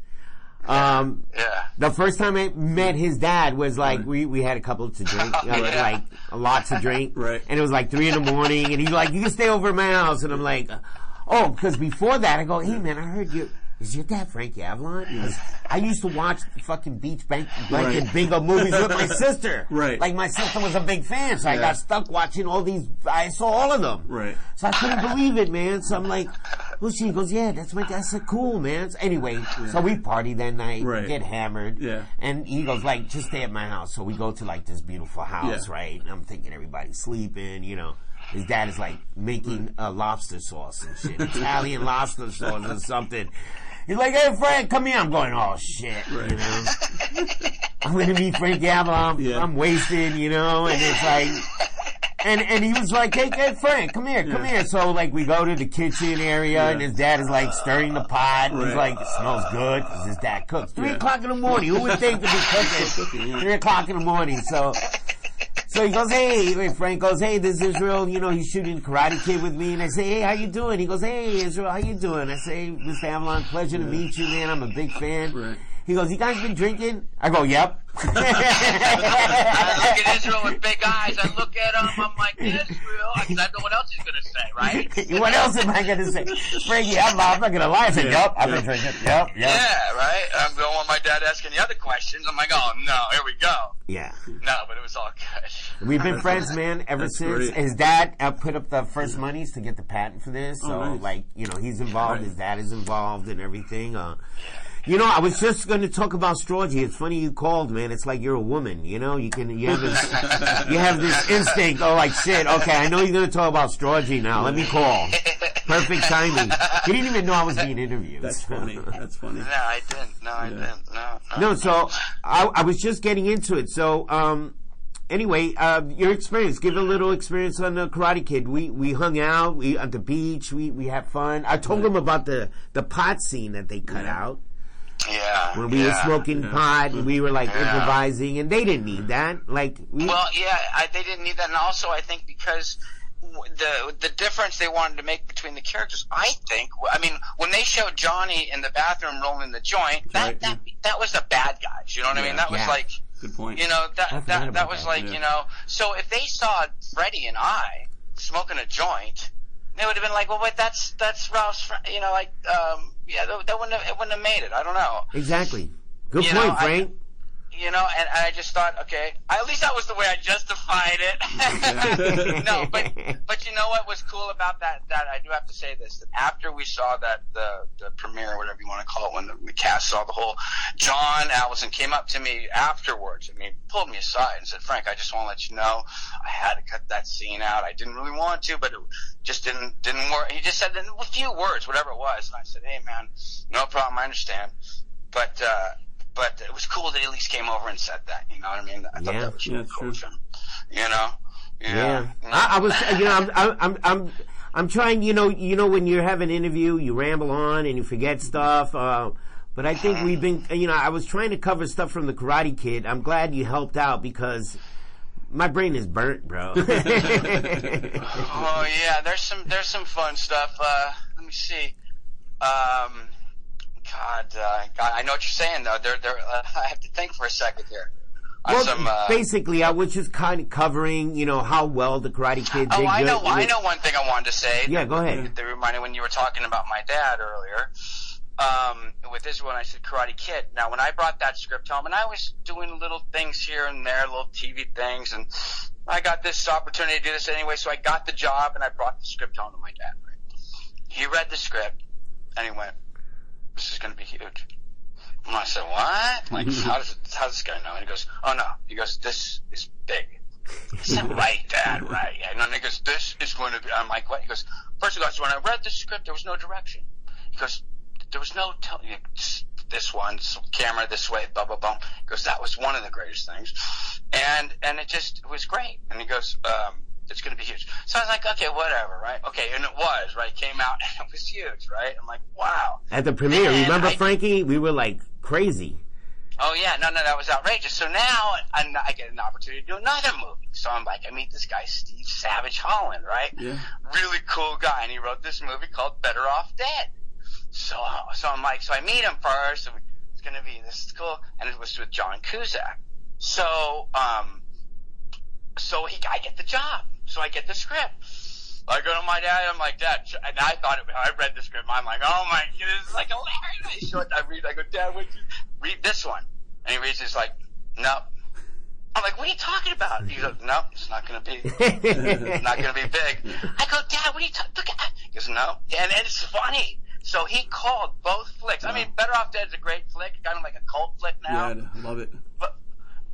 B: Um,
C: Yeah.
B: the first time I met his dad was like
A: Right.
B: we we had a couple to drink, [laughs] uh,
C: Right.
B: like a lot to drink, [laughs]
A: Right.
B: And it was like three in the morning, and he's like, "You can stay over at my house," and I'm like, "Oh," because before that I go, "Hey man, I heard you." Is your dad Frankie Avalon? 'Cause I used to watch fucking Beach Bank Blanket
A: Right.
B: Bingo movies with my [laughs] sister.
A: Right.
B: Like my sister was a big fan, so I got stuck watching all these. I saw all of them.
A: Right.
B: So I couldn't believe it, man. So I'm like, who's she? He goes, yeah, that's my dad. I said, cool, man. So anyway, so we party that night,
A: Right.
B: get hammered.
A: Yeah.
B: And he goes, like, just stay at my house. So we go to like this beautiful house,
A: Yeah.
B: right? And I'm thinking everybody's sleeping, you know. His dad is like making uh, lobster sauce and shit, [laughs] Italian lobster sauce or something. He's like, hey, Frank, come here. I'm going, oh shit, you know. [laughs] I'm gonna meet Frank Avalon. I'm,
A: Yeah.
B: I'm wasted, you know, and it's like, and and he was like, hey, hey Frank, come here, come
A: Yeah.
B: here. So like we go to the kitchen area, and his dad is like stirring the pot. And He's like, it smells good 'cause his dad cooks. Three
A: Yeah.
B: o'clock in the morning. Who would think to be cooking? [laughs]
A: Cooking.
B: Three o'clock in the morning. So. So he goes, hey, wait, Frank goes, hey, this is Israel, you know, he's shooting Karate Kid with me. And I say, hey, how you doing? He goes, hey, Israel, how you doing? I say, Mr. Avalon, pleasure to meet you, man. I'm a big fan.
A: Right.
B: He goes, you guys been drinking? I go, yep.
C: I look at [laughs] Israel with big eyes. I look at him. I'm like, Israel. I I know what else he's going to say, right? [laughs]
B: what else am I going to say? Frankie, I'm, I'm not going to lie. I said,
A: Yeah,
B: yep, I've
A: yeah.
B: been drinking. Yep, yep.
C: Yeah, right. I'm going with my dad asking the other questions. I'm like, oh no, here we go.
B: Yeah.
C: No, but it was all good.
B: We've been friends, man, ever
A: That's
B: since.
A: great.
B: His dad uh, put up the first monies to get the patent for this. So,
A: Oh, nice.
B: like, you know, he's involved.
A: Right.
B: His dad is involved and everything. Uh, you know, I was just going to talk about Strawgy. It's funny you called, man. It's like you're a woman. You know, you can you have this you have this instinct. Oh, like shit. Okay, I know you're going to talk about Strawgy now. Let me call. Perfect timing. He didn't even know I was being interviewed.
A: That's funny. That's funny.
C: No, I didn't. No, I
A: Yeah.
C: didn't. No, no.
B: No, so I, I was just getting into it. So, um, anyway, uh, your experience. Give a little experience on the Karate Kid. We we hung out. We at the beach. We we had fun. I told them about the the pot scene that they cut
A: Yeah.
B: out
C: Yeah.
B: when we were smoking
A: Yeah.
B: pot and we were like
C: Yeah.
B: improvising, and they didn't need that. Like, we,
C: Well, yeah, I, they didn't need that, and also I think because the the difference they wanted to make between the characters, I think, I mean, when they showed Johnny in the bathroom rolling the joint, that
A: Right.
C: that that was the bad guys. You know what I mean? That was
B: Yeah.
C: like,
A: Good point.
C: you know, that that that was
B: that,
C: like,
A: yeah.
C: you know, so if they saw Freddie and I smoking a joint. They would have been like, well, wait, that's that's Ralph's, fr- you know, like, um, yeah, that, that wouldn't have, it wouldn't have made it. I don't know.
B: exactly. Good
C: You
B: point,
C: know,
B: Frank.
C: You know, and, and I just thought, okay, at least that was the way I justified it. [laughs] no, but but you know what was cool about that? That I do have to say this: that after we saw that the the premiere, whatever you want to call it, when the, the cast saw the whole, John Avildsen came up to me afterwards. I mean, pulled me aside and said, "Frank, I just want to let you know, I had to cut that scene out. I didn't really want to, but it just didn't didn't work." He just said a few words, whatever it was, and I said, "Hey, man, no problem. I understand." But uh, but it was cool that he at least came over and said that. You know what I mean? I thought
B: Yeah.
C: that was
A: Yeah,
C: really cool
A: true.
C: him. You know?
B: Yeah,
C: Yeah.
B: I, I was, you know, I'm, I'm, I'm, I'm trying. You know, you know, when you have an interview, you ramble on and you forget stuff. Uh, but I think we've been, you know, I was trying to cover stuff from the Karate Kid. I'm glad you helped out because my brain is burnt, bro. [laughs]
C: oh yeah, there's some there's some fun stuff. Uh, let me see. Um, God, uh, God, I know what you're saying though. There, there. Uh, [laughs] I have to think for a second here.
B: Well,
C: some, uh,
B: basically, I was just kind of covering, you know, how well the Karate Kid did.
C: Oh, I know. I know one thing I wanted to say.
B: Yeah, go ahead.
C: That reminded when you were talking about my dad earlier. Um, with this one, I said Karate Kid. Now, when I brought that script home, and I was doing little things here and there, little TV things, and I got this opportunity to do this anyway, so I got the job, and I brought the script home to my dad. Right? He read the script, and he went, "This is going to be huge." And I said, "What? [laughs] Like, how does it, how does this guy know?" And he goes, "Oh no." He goes, "This is big." I said, [laughs] "Right, Dad, right." And then he goes, "This is going to be." I'm like, "What?" He goes, first of all, so when I read the script, there was no direction." He goes, "There was no telling you this one camera this way, blah blah blah." He goes, "That was one of the greatest things," and and it just it was great. And he goes, um, "It's going to be huge." So I was like, "Okay, whatever, right?" Okay, and it was right. It came out [laughs] and it was huge, right? I'm like, "Wow."
B: At the premiere,
C: Man,
B: remember
C: I-
B: Frankie? We were like crazy.
C: Oh yeah, no, no, that was outrageous. So now I'm, I get an opportunity to do another movie. So I'm like, I meet this guy, Steve Savage Holland, right?
A: Yeah.
C: Really cool guy, and he wrote this movie called Better Off Dead. So, so I'm like, so I meet him first, and we It's gonna be this is cool, and it was with John Cusack. So, um, so he, I get the job. So I get the script. I go to my dad. I'm like, Dad, and I thought it, I read the script. I'm like, oh my, this is like hilarious. I show it. I read. I go, Dad, what you read this one? And he reads. He's like, no. I'm like, what are you talking about? He goes, no, it's not going to be, it's [laughs] not going to be big. I go, Dad, what are you talking? Look at. He goes, no, and it's funny. So he called both flicks. I mean, Better Off Dead is a great flick, kind of like a cult flick now
A: Yeah, I love it.
C: but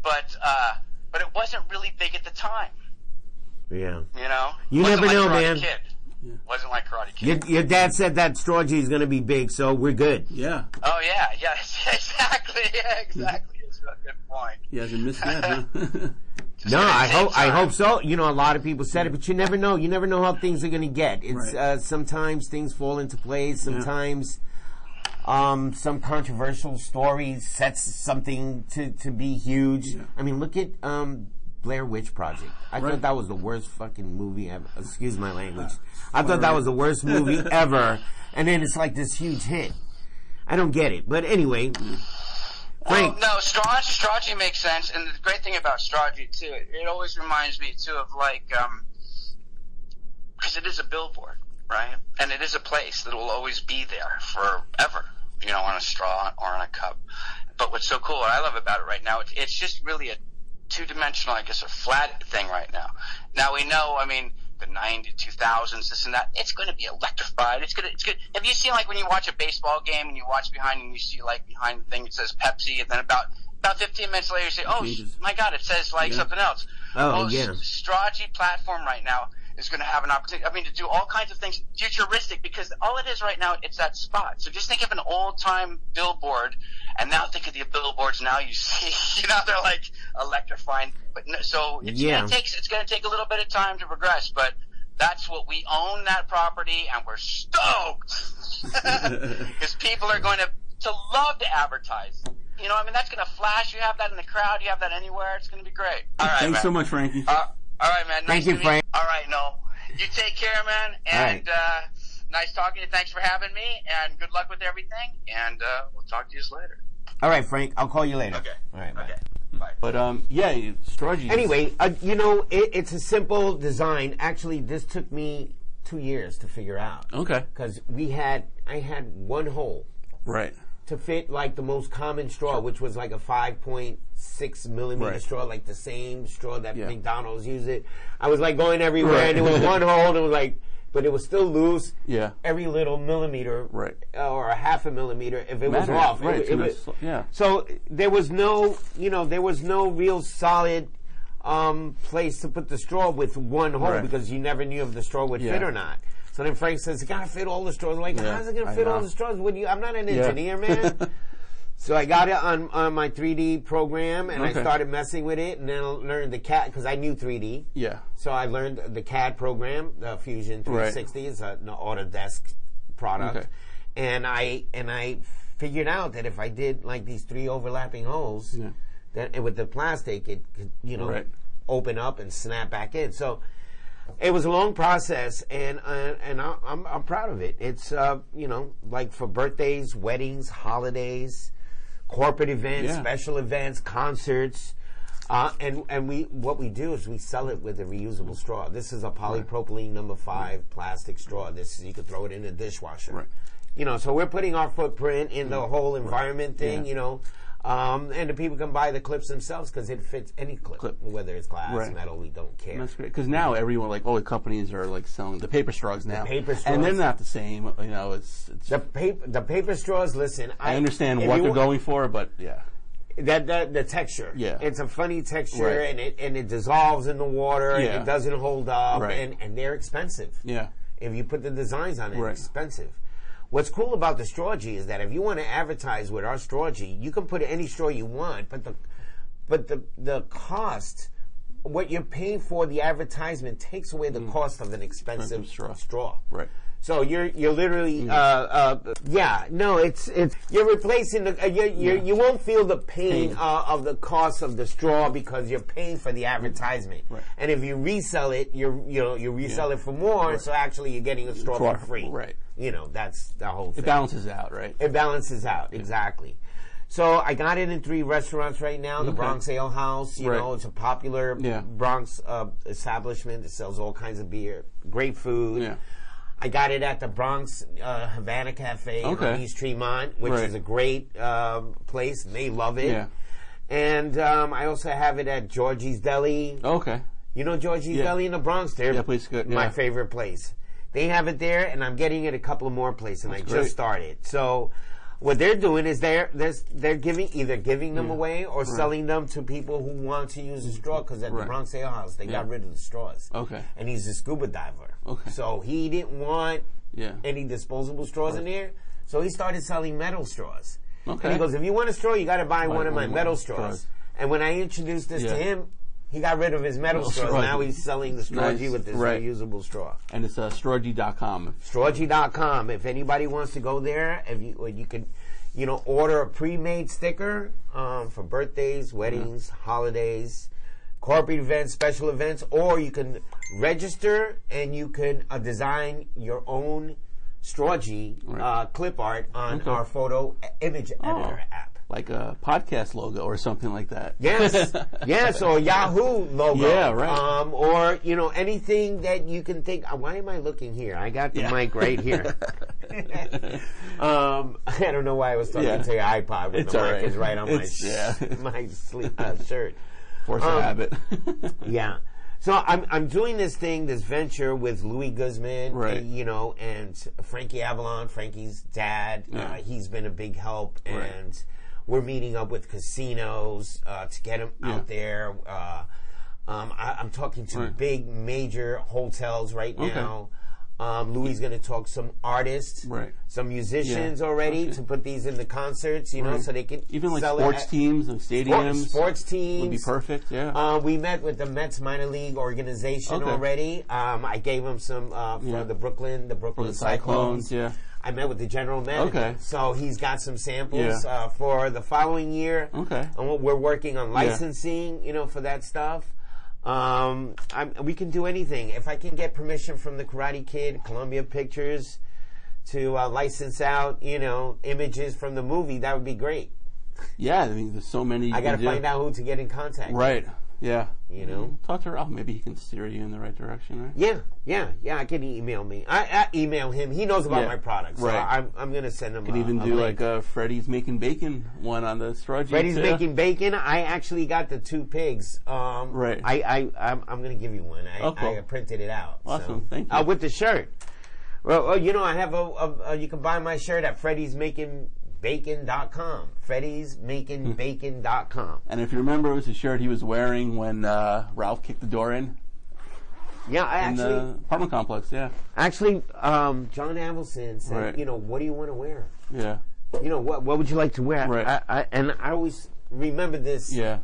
C: but uh, but it wasn't really big at the time.
B: Yeah.
C: You know,
B: You
C: Wasn't
B: never
C: like
B: know,
C: Karate
B: man.
C: Kid. Wasn't like Karate Kid.
B: Your, your dad said that straw is going to be big, so we're good.
A: Yeah.
C: Oh yeah, [laughs] yeah, exactly, yeah, exactly. It's a good point.
A: He hasn't missed that, huh? [laughs] [laughs]
B: No, I
C: Same
B: hope I hope so. You know, a lot of people said it, but you never know. You never know how things are going to get. It's
A: Right.
B: uh, sometimes things fall into place. Sometimes um, some controversial story sets something to to be huge. I mean, look at um, Blair Witch Project. I
A: Right.
B: thought that was the worst fucking movie ever. Excuse my language. I thought that was the worst movie [laughs] ever, and then it's like this huge hit. I don't get it, but anyway.
C: Well,
B: Frank,
C: no, Strawgy, Strawgy makes sense, and the great thing about Strawgy too, it, it always reminds me too of like, um, because it is a billboard, right? And it is a place that will always be there forever, you know, on a straw or on a cup. But what's so cool, what I love about it right now, it's, it's just really a two-dimensional, I guess, a flat thing right now. Now we know, I mean, the 90, 2000s, this and that, it's going to be electrified. It's going to, it's good. Have you seen like when you watch a baseball game and you watch behind and you see like behind the thing it says Pepsi and then about, about 15 minutes later you say, oh my god, it says like
A: Yeah.
C: something else.
B: Oh,
C: well,
B: yeah.
C: Strawgy platform right now is going to have an opportunity. I mean, to do all kinds of things futuristic because all it is right now, it's that spot. So just think of an old time billboard, and now think of the billboards now you [laughs] see. You know, they're like electrifying. But no, so it's
B: Yeah.
C: going to take it's going to take a little bit of time to progress, but. That's what we own that property, and we're stoked [laughs] [laughs] because people are going to to love to advertise. You know, I mean, that's going to flash. You have that in the crowd. You have that anywhere. It's going to be great. All right,
A: Thanks
C: man.
A: so much, Frankie.
C: Uh, all right, man. Nice
B: Thank you,
C: to meet
B: Frank.
C: All right, no. You take care, man.
B: All
C: And
B: right.
C: uh, nice talking to you. Thanks for having me. And good luck with everything. And uh, we'll talk to you later.
B: all right, Frank. I'll call you later.
C: Okay.
B: All right. Bye.
C: Okay. Bye.
A: But um, yeah, Strawgy.
B: Anyway, uh, you know, it, it's a simple design. Actually, this took me two years to figure out
A: Okay.
B: because we had I had one hole
A: Right.
B: To fit like the most common straw, which was like a 5.6 millimeter
A: Right.
B: straw, like the same straw that
A: Yeah.
B: McDonald's used it. I was like going everywhere, and it was one [laughs] hole, and it was like, but it was still loose.
A: Yeah.
B: Every little millimeter,
A: Right.
B: uh, or a half a millimeter, if it was off,
A: Right,
B: It, it was-
A: yeah.
B: So there was no, you know, there was no real solid um, place to put the straw with one hole
A: Right.
B: because you never knew if the straw would
A: Yeah.
B: fit or not. So then Frank says, "You gotta fit all the straws." I'm like,
A: Yeah,
B: how's it gonna
A: I
B: fit all the straws? What you? I'm not an
A: Yeah.
B: engineer, man. [laughs] So I got it on, on my 3D program and
A: Okay.
B: I started messing with it and then I learned the CAD because I knew 3D.
A: Yeah.
B: So I learned the CAD program, the Fusion 360 is a, an Autodesk product.
A: Okay.
B: And I and I figured out that if I did like these three overlapping holes,
A: Yeah.
B: That and with the plastic it could, you know,
A: Right.
B: open up and snap back in. So it was a long process, and uh, and I, I'm I'm proud of it. It's uh, you know like for birthdays, weddings, holidays, corporate events,
A: Yeah.
B: special events, concerts. Uh, and and we what we do is we sell it with a reusable straw. This is a polypropylene number five plastic straw. This is, you could throw it in a dishwasher.
A: Right.
B: You know, so we're putting our footprint in the whole environment thing.
A: Yeah.
B: You know, um, and the people can buy the clips themselves because it fits any clip,
A: Clip.
B: whether it's glass,
A: Right.
B: metal. We don't care.
A: That's great because now everyone like all the companies are like selling the paper straws now,
B: paper straws.
A: and they're not the same. You know, it's, it's
B: The paper, the paper straws. Listen,
A: I understand what they're going for, but yeah,
B: That, that the texture.
A: Yeah.
B: it's a funny texture,
A: Right.
B: and it and it dissolves in the water. and
A: Yeah.
B: it doesn't hold up,
A: Right.
B: and and they're expensive.
A: yeah,
B: If you put the designs on it,
A: Right.
B: it's expensive. What's cool about the straw is that if you want to advertise with our straw you can put any straw you want, but the but the the cost, what you're paying for the advertisement takes away the cost of an expensive
A: Mm. Expensive straw.
B: straw.
A: right.
B: So you're you're literally
A: Mm.
B: uh, uh, yeah no it's it's you're replacing the uh, you you you won't feel the pain,
A: Pain.
B: Uh, of the cost of the straw because you're paying for the advertisement
A: Right.
B: and if you resell it you're you know you resell
A: Yeah.
B: it for more
A: Right.
B: so actually you're getting a straw for free
A: right.
B: You know that's the whole thing
A: It balances out, right?
B: it balances out exactly So I got it in three restaurants right now. The
A: Okay.
B: Bronx Ale House, you
A: Right.
B: know, it's a popular
A: Yeah.
B: Bronx uh, establishment that sells all kinds of beer, great food.
A: Yeah.
B: I got it at the Bronx uh, Havana Cafe
A: Okay.
B: on East Tremont, which
A: Right.
B: is a great um, place. They love it.
A: Yeah.
B: And um, I also have it at Georgie's Deli.
A: Okay.
B: You know Georgie's
A: Yeah.
B: Deli in the Bronx? They're
A: Yeah, good,
B: my favorite place. They have it there, and I'm getting it a couple of more places, and I
A: That's
B: just started. So what they're doing is they're they're, they're giving either giving them
A: Yeah.
B: away or selling them to people who want to use a straw. Because at the
A: Right.
B: Bronx Ale House, they got rid of the straws.
A: Okay.
B: And he's a scuba diver.
A: Okay.
B: So he didn't want
A: Yeah.
B: any disposable straws in there, so he started selling metal straws.
A: Okay.
B: And he goes, if you want a straw, you got to buy one of my
A: one
B: metal straws.
A: straws.
B: And when I introduced this
A: Yeah.
B: to him, he got rid of his metal
A: Metal
B: straws.
A: straws.
B: Now he's selling the Strawgy
A: Nice.
B: with this
A: Right.
B: reusable straw.
A: And it's uh, strawgy.com.
B: Strawgy.com. If anybody wants to go there, if you, or you could, you know, order a pre-made sticker um, for birthdays, weddings, holidays, corporate events, special events, or you can register and you can uh, design your own Strawgy
A: Right.
B: uh, clip art on
A: Okay.
B: our photo image editor
A: Oh.
B: app.
A: Like a podcast logo or something like that.
B: Yes, [laughs] yes, or Yahoo logo.
A: Yeah, right.
B: Um, or you know anything that you can think. uh, Why am I looking here? I got the
A: Yeah.
B: mic right here. [laughs] um, [laughs] I don't know why I was talking
A: Yeah.
B: to your iPod when
A: It's
B: the mic
A: right.
B: is right on my
A: It's- yeah.
B: my sleep uh, shirt.
A: Force
B: Um,
A: of habit.
B: Yeah. So I'm I'm doing this thing, this venture with Luis Guzmán,
A: Right.
B: uh, you know, and Frankie Avalon, Frankie's dad. Uh,
A: Yeah.
B: he's been a big help, and
A: Right.
B: We're meeting up with casinos uh, to get them
A: Yeah.
B: out there. Uh, um, I, I'm talking to
A: Right.
B: big major hotels right
A: Okay.
B: now. Um, Luis is going to talk some artists,
A: Right.
B: some musicians
A: Yeah.
B: already
A: Okay.
B: to put these in the concerts, you know, so they can
A: Even like
B: sell it
A: sports teams and stadiums.
B: sports teams
A: would be perfect. Yeah.
B: uh, we met with the Mets minor league organization
A: Okay.
B: already. Um, I gave them some uh, for
A: Yeah.
B: the Brooklyn, the Brooklyn
A: the
B: Cyclones.
A: Cyclones, yeah.
B: I met with the general manager.
A: Okay.
B: So he's got some samples
A: Yeah.
B: uh, for the following year.
A: Okay.
B: And we're working on licensing, you know, for that stuff. Um, I'm, we can do anything. If I can get permission from the Karate Kid, Columbia Pictures, to uh, license out, you know, images from the movie, that would be great.
A: yeah, I mean, there's so many.
B: I got to find out who to get in contact. with.
A: Yeah.
B: You know?
A: Talk to Ralph. Maybe he can steer you in the right direction, right?
B: Yeah, yeah, yeah. I can email me. I, I email him. He knows about
A: Yeah,
B: my products. So
A: right.
B: I'm, I'm going to send him.
A: Could
B: a,
A: even
B: a
A: do
B: link.
A: like a Freddy's making bacon one on the jeans.
B: Freddy's making bacon. I actually got the two pigs. Um,
A: Right.
B: I, I, I'm, I'm going to give you one. I,
A: Oh, cool.
B: I printed it out.
A: Awesome.
B: So.
A: Thank you.
B: Uh, with the shirt. Well, well, you know, I have a, a, a. You can buy my shirt at Freddy's Making Bacon.com. Freddy's Making Bacon.com.
A: And if you remember, it was the shirt he was wearing when uh, Ralph kicked the door in
B: Yeah, I
A: in
B: actually,
A: the apartment complex. Yeah.
B: actually, um, John Avildsen said,
A: Right.
B: you know, what do you want to wear?
A: Yeah.
B: you know, what what would you like to wear?
A: Right.
B: I, I, and I always remember this
A: Yeah.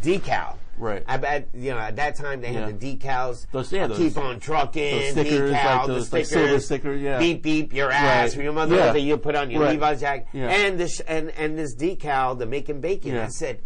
B: Decal.
A: Right.
B: I bet you know at that time they
A: Yeah.
B: had the decals.
A: Those- yeah, those-
B: keep on trucking.
A: those stickers,
B: decal,
A: like
B: the
A: those, like,
B: stickers,
A: silver stickers, yeah.
B: Beep beep your ass.
A: Right.
B: Remember
A: Yeah.
B: that you put on your
A: Right.
B: Levi's jacket
A: Yeah.
B: and this and and this decal, the making bacon.
A: Yeah.
B: I said,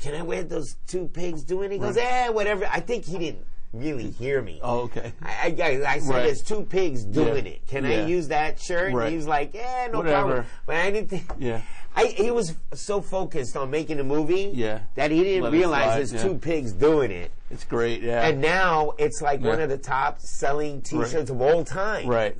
B: can I wear those two pigs doing? it? He goes,
A: Right.
B: eh, whatever. I think he didn't really hear me.
A: Oh, okay.
B: I, I, I said
A: Right.
B: there's two pigs doing
A: Yeah.
B: it. Can
A: Yeah.
B: I use that shirt?
A: Right.
B: And he was like, yeah, no
A: Whatever.
B: problem. But I didn't think.
A: Yeah.
B: I, he was so focused on making a movie
A: Yeah.
B: that he didn't
A: Let
B: realize
A: slide,
B: there's
A: yeah.
B: two pigs doing it.
A: It's great. Yeah.
B: And now it's like one of the top selling T-shirts of all time.
A: right.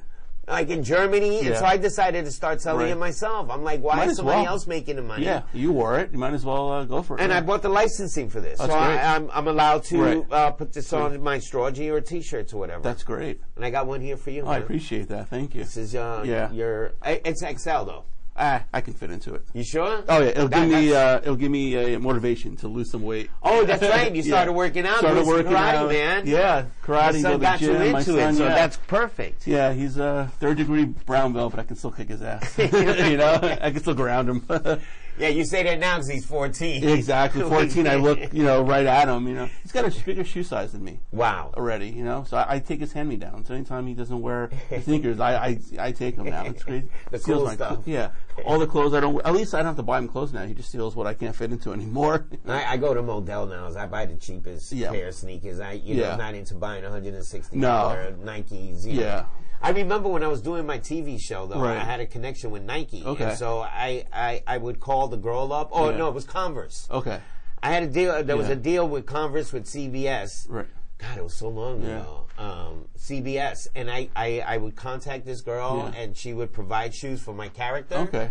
B: Like in Germany, and so I decided to start selling
A: Right.
B: it myself. I'm like, why
A: Might
B: is somebody
A: well.
B: else making the money?
A: Yeah. You wore it. You might as well uh, go for it.
B: And
A: yeah.
B: I bought the licensing for this,
A: That's
B: so
A: great.
B: I, I'm, I'm allowed to
A: Right.
B: uh, put this on my straw Strawgy or T-shirts or whatever.
A: That's great.
B: and I got one here for you.
A: Oh, I appreciate that. Thank you.
B: This is uh,
A: Yeah.
B: your. It's XL though.
A: Ah, I can fit into it.
B: You sure?
A: Oh yeah, it'll
B: That-
A: give me uh, it'll give me uh, motivation to lose some weight.
B: Oh, that's right. You [laughs]
A: Yeah.
B: started working out.
A: Started working
B: karate,
A: out,
B: man.
A: Yeah, karate.
B: Your son got you
A: gym, my
B: into
A: son,
B: it, so
A: yeah.
B: that's perfect.
A: Yeah, he's a third degree brown belt, but I can still kick his ass. [laughs] [laughs] you know, I can still ground him.
B: Yeah, you say that now because he's 14. [laughs]
A: exactly. Fourteen, I look, you know, right at him. You know, he's got a bigger shoe size than me
B: Wow.
A: already. You know, so I, I take his hand me down. So anytime he doesn't wear [laughs] sneakers, I, I I take them now. It's crazy. [laughs]
B: The
A: Steals
B: cool
A: my
B: stuff.
A: yeah, all the clothes I don't. At least I don't have to buy him clothes now. He just steals what I can't fit into anymore.
B: I, I go to Modell now. I buy the cheapest
A: Yeah.
B: pair of sneakers. I, you know,
A: Yeah.
B: I'm not into buying 160
A: No.
B: dollar Nikes. You know.
A: Yeah.
B: I remember when I was doing my TV show though,
A: Right.
B: I had a connection with Nike.
A: Okay.
B: And so I, I, I would call the girl up. Oh
A: Yeah.
B: no, it was Converse.
A: Okay.
B: I had a deal. There was a deal with Converse with CBS.
A: Right.
B: God, it was so long
A: Yeah.
B: ago. Um, CBS, and I, I, I would contact this girl,
A: Yeah.
B: and she would provide shoes for my character.
A: Okay.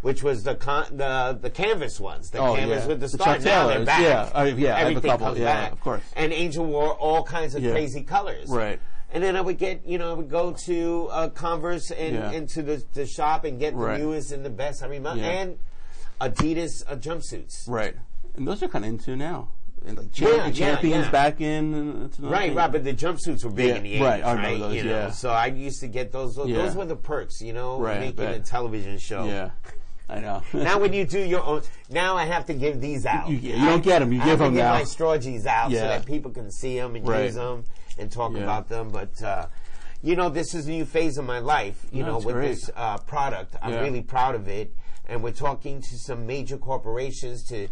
B: Which was the con- the the canvas ones, the
A: Oh,
B: canvas
A: yeah.
B: with the
A: The
B: star.
A: Chuck
B: now they're back.
A: Yeah. I- yeah, I have a couple.
B: comes
A: Yeah,
B: back.
A: of course.
B: And Angel wore all kinds of
A: Yeah.
B: crazy colors.
A: Right.
B: And then I would get, you know, I would go to uh, Converse and
A: Yeah.
B: into the, the shop and get
A: Right.
B: the newest and the best. I remember,
A: Yeah.
B: and Adidas uh, jumpsuits.
A: Right. And those are kind of into now. And like
B: Yeah,
A: champ-
B: yeah,
A: champions
B: yeah.
A: back in. And another
B: Right,
A: thing.
B: right, but the jumpsuits were big in the 80s,
A: right, I
B: right?
A: those,
B: you know,
A: yeah.
B: so I used to get those. Those,
A: Yeah.
B: those were the perks, you know,
A: Right,
B: making a television show.
A: Yeah. I know. [laughs]
B: Now when you do your own, now I have to give these out.
A: You- you don't get 'em, you
B: I
A: give
B: have to
A: 'em
B: give
A: now.
B: my strawgies out
A: Yeah.
B: so that people can see them and
A: Right.
B: use them and talk
A: Yeah.
B: about them. But uh, you know, this is a new phase of my life. You
A: No,
B: know, with
A: great.
B: this uh, product, I'm
A: Yeah.
B: really proud of it. And we're talking to some major corporations to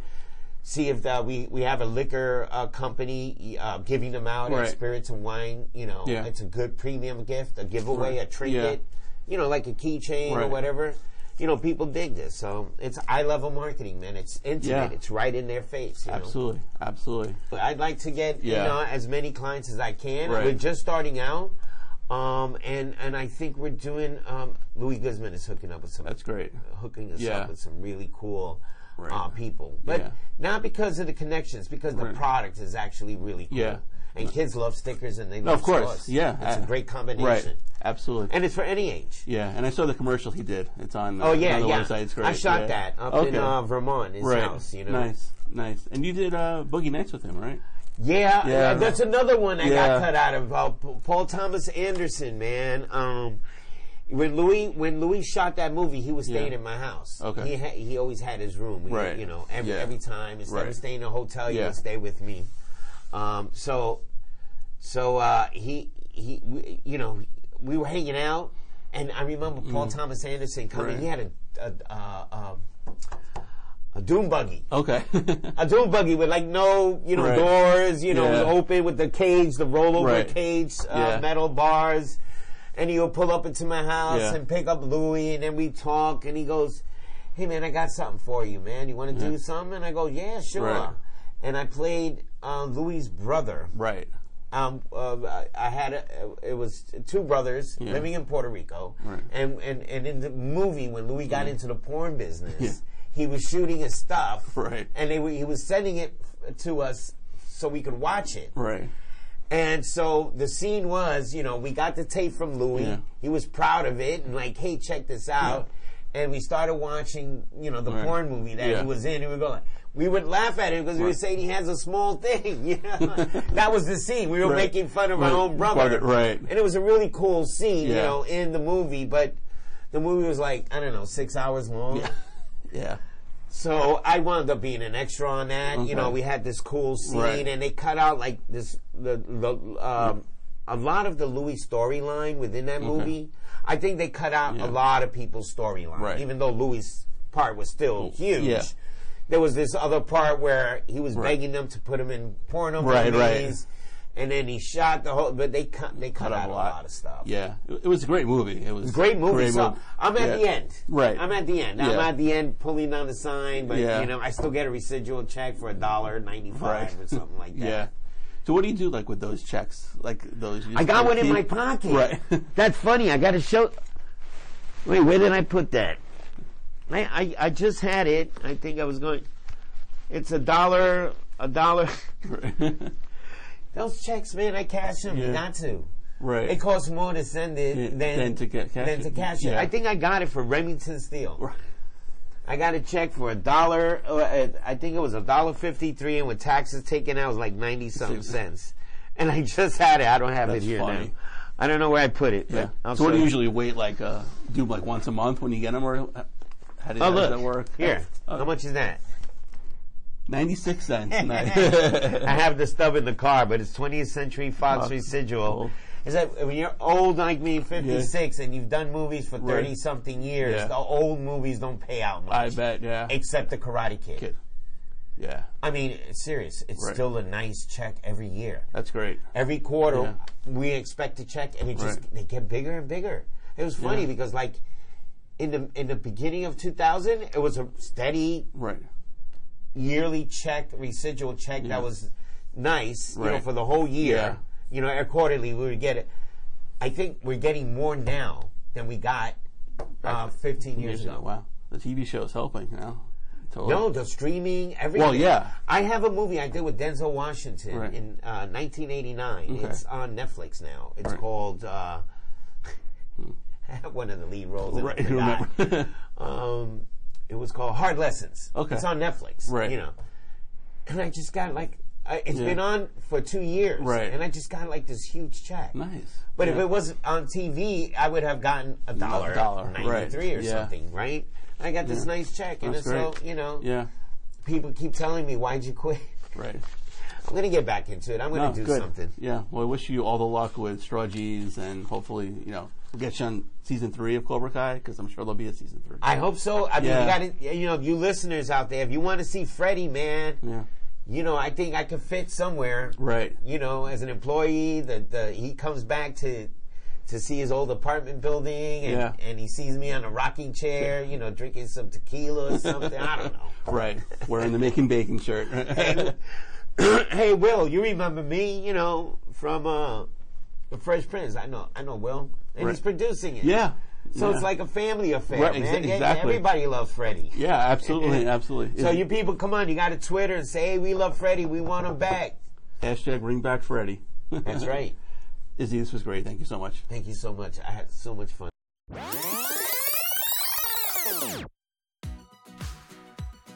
B: see if uh, we we have a liquor uh, company uh, giving them out
A: Right.
B: spirits and wine. You know,
A: Yeah.
B: it's a good premium gift, a giveaway,
A: Right.
B: a trinket. You know, like a keychain or whatever. You know, people dig this, so it's eye level marketing, man. It's intimate.
A: Yeah.
B: It's right in their face. You know?
A: Absolutely. Absolutely.
B: But I'd like to get you know as many clients as I can.
A: Right.
B: We're just starting out, um, and and I think we're doing. Um, Luis Guzmán is hooking up with some.
A: That's great.
B: Hooking us
A: Yeah.
B: up with some really cool
A: Right.
B: uh, people, but
A: Yeah.
B: not because of the connections, because the product is actually really cool.
A: Yeah.
B: And kids love stickers, and they
A: No,
B: love
A: of course.
B: straws.
A: Yeah.
B: it's a
A: I-
B: great combination,
A: Right. Absolutely.
B: and it's for any age.
A: yeah. And I saw the commercial he did. It's on. Uh,
B: Oh yeah,
A: on the
B: yeah.
A: website. It's great.
B: I shot
A: yeah.
B: that up
A: okay.
B: in uh, Vermont, his
A: right.
B: house. You know,
A: Nice. Nice. And you did uh, Boogie Nights with him, right?
B: Yeah,
A: Yeah.
B: uh, that's another one that
A: Yeah.
B: got cut out of uh, P- Paul Thomas Anderson, man. Um, when Luis when Luis shot that movie, he was staying
A: Yeah.
B: in my house.
A: Okay.
B: he ha- he always had his room.
A: Right.
B: you know, every
A: Yeah.
B: every time instead
A: Right.
B: of staying in a hotel, he
A: Yeah.
B: would stay with me. Um, so so uh, he he we, you know we were hanging out, and I remember Paul Thomas Anderson coming.
A: Right.
B: He had a a, a, a a doom buggy
A: Okay. [laughs]
B: a doom buggy with like no, you know,
A: Right.
B: doors, you know,
A: Yeah.
B: open with the cage, the rollover
A: Right.
B: cage, uh,
A: Yeah.
B: metal bars. And he would pull up into my house
A: Yeah.
B: and pick up Luis, and then we talk. And he goes, "Hey man, I got something for you, man. You want to do something?" And I go, "Yeah, sure."
A: Right.
B: And I played uh, Luis' brother.
A: right.
B: Um, uh, I- had a, it was two brothers
A: Yeah.
B: living in Puerto Rico,
A: Right.
B: and, and and in the movie when Luis got into the porn business, he was shooting his stuff,
A: Right.
B: and they were, he was sending it to us so we could watch it.
A: Right.
B: And so the scene was, you know, we got the tape from Luis.
A: Yeah.
B: He was proud of it and like, hey, check this out. And we started watching, you know, the
A: Right.
B: porn movie that
A: Yeah.
B: he was in. And we were going, we would laugh at him because we were saying he has a small thing. [laughs] You know? that was the scene. We were
A: Right.
B: making fun of
A: Right.
B: our own brother.
A: Right.
B: And it was a really cool scene, you know, in the movie. But the movie was like, I don't know, six hours long.
A: Yeah. [laughs]
B: So I wound up being an extra on that.
A: Okay.
B: You know, we had this cool scene,
A: Right.
B: and they cut out like this the the um, a lot of the Luis storyline within that movie. I think they cut out
A: Yeah.
B: a lot of people's storyline,
A: Right.
B: even though Luis' part was still huge.
A: yeah.
B: There was this other part where he was
A: Right.
B: begging them to put him in porno
A: Right, right.
B: movies, and then he shot the whole. But they cut they cut,
A: Cut
B: out a lot. of stuff.
A: Yeah. It, it was a great movie. It was
B: Great movie.
A: Great
B: so
A: movie.
B: I'm at
A: Yeah.
B: the end.
A: Right.
B: I'm at the end. I'm at the end pulling down the sign, but
A: Yeah.
B: you know, I still get a residual check for a dollar ninety five
A: Right.
B: or something like [laughs] that.
A: Yeah. So what do you do like with those checks? Like those?
B: I got one in my pocket.
A: Right. [laughs]
B: That's funny. I got to show. Wait, where did I put that? I, I I just had it. I think I was going. It's a dollar. A dollar. [laughs] Those checks, man, I cash them.
A: Yeah.
B: Got to.
A: right.
B: It costs more to send it
A: Yeah,
B: than,
A: than to get- cash
B: than to
A: it.
B: cash it.
A: Yeah.
B: I think I got it for Remington Steele.
A: Right.
B: I got a check for a dollar. uh, I think it was a dollar fifty-three, and with taxes taken out, it was like ninety something [laughs] cents. And I just had it. I don't have
A: That's
B: it here
A: funny.
B: now. I don't know where I put it.
A: Yeah.
B: But I'll
A: So what do you usually wait like uh do like once a month when you get them or how, do,
B: Oh
A: how
B: look,
A: does that work?
B: here.
A: Oh,
B: How much is that?
A: Ninety six cents. [laughs] [laughs]
B: I have the stub in the car, but it's 20th Century Fox
A: Oh,
B: residual.
A: cool.
B: Is that when you're old like me, 56, and you've done movies for 30
A: Right.
B: something years,
A: Yeah.
B: the old movies don't pay out much.
A: I bet. Yeah.
B: Except the Karate Kid.
A: Kid. Yeah.
B: I mean, it's serious. It's
A: Right.
B: still a nice check every year.
A: That's great.
B: Every quarter,
A: Yeah.
B: we expect a check, and it just
A: Right.
B: they get bigger and bigger. It was funny
A: Yeah.
B: because like in the in the beginning of 2000, it was a steady
A: Right.
B: yearly check, residual check
A: Yeah.
B: that was nice, you know, for the whole year. You know, quarterly we would get it. I think we're getting more now than we got uh, 15 years ago.
A: Wow. The TV show is helping now. Totally.
B: No, the streaming, everything.
A: Well, yeah.
B: I have a movie I did with Denzel Washington
A: Right.
B: in uh, 1989.
A: Okay.
B: It's on Netflix now. It's
A: Right.
B: called uh, [laughs] one of the lead roles.
A: Right, I remember. [laughs]
B: um, it was called Hard Lessons.
A: Okay.
B: It's on Netflix.
A: Right.
B: You know, and I just got like I, it's
A: Yeah.
B: been on for two years.
A: Right.
B: And I just got like this huge check.
A: nice.
B: But if it wasn't on TV, I would have gotten a dollar,
A: dollar,
B: ninety three
A: right.
B: or
A: Yeah.
B: something, right? I got this
A: Yeah.
B: nice check, and so you know,
A: Yeah.
B: people keep telling me, "Why'd you quit?" [laughs]
A: Right.
B: I'm gonna get back into it. I'm gonna
A: No,
B: do
A: good.
B: something.
A: Yeah. Well, I wish you all the luck with Strawgies and hopefully, you know, we'll get you on season three of Cobra Kai because I'm sure there'll be a season three.
B: I hope so. I mean,
A: Yeah.
B: you got to, you know, you listeners out there, if you want to see Freddie, man,
A: yeah.
B: You know, I think I could fit somewhere.
A: Right.
B: You know, as an employee, that the, he comes back to to see his old apartment building, and,
A: Yeah.
B: and he sees me on a rocking chair, you know, drinking some tequila or something. I don't know. [laughs]
A: Right. Wearing the making bacon shirt. [laughs] [clears throat]
B: hey, Will, you remember me? You know, from uh, the Fresh Prince. I know, I know, Will, and he's producing it.
A: yeah.
B: So
A: Yeah.
B: it's like a family affair,
A: Right,
B: man.
A: exa- exactly.
B: Everybody loves Freddie.
A: Yeah, absolutely, absolutely.
B: So you people, come on, you got to Twitter and say, "Hey, we love Freddie. We want him back."
A: hashtag bring back Freddy.
B: That's [laughs] right.
A: Izzy, this was great. Thank you so much.
B: Thank you so much. I had so much fun.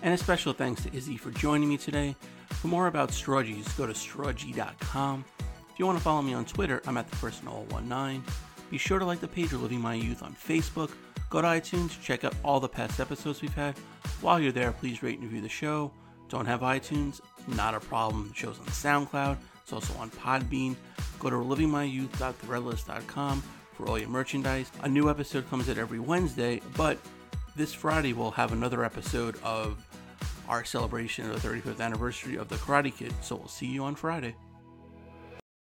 A: And a special thanks to Izzy for joining me today. For more about Strawgies, go to strawgy.com. If you want to follow me on Twitter, I'm at the first Noel 19. Be sure to like the page of Living My Youth on Facebook. Go to iTunes, check out all the past episodes we've had. While you're there, please rate and review the show. Don't have iTunes? Not a problem. The show's on SoundCloud. It's also on Podbean. Go to livingmyyouth.threadless.com for all your merchandise. A new episode comes out every Wednesday, but this Friday we'll have another episode of our celebration of the 35th anniversary of the Karate Kid. So we'll see you on Friday.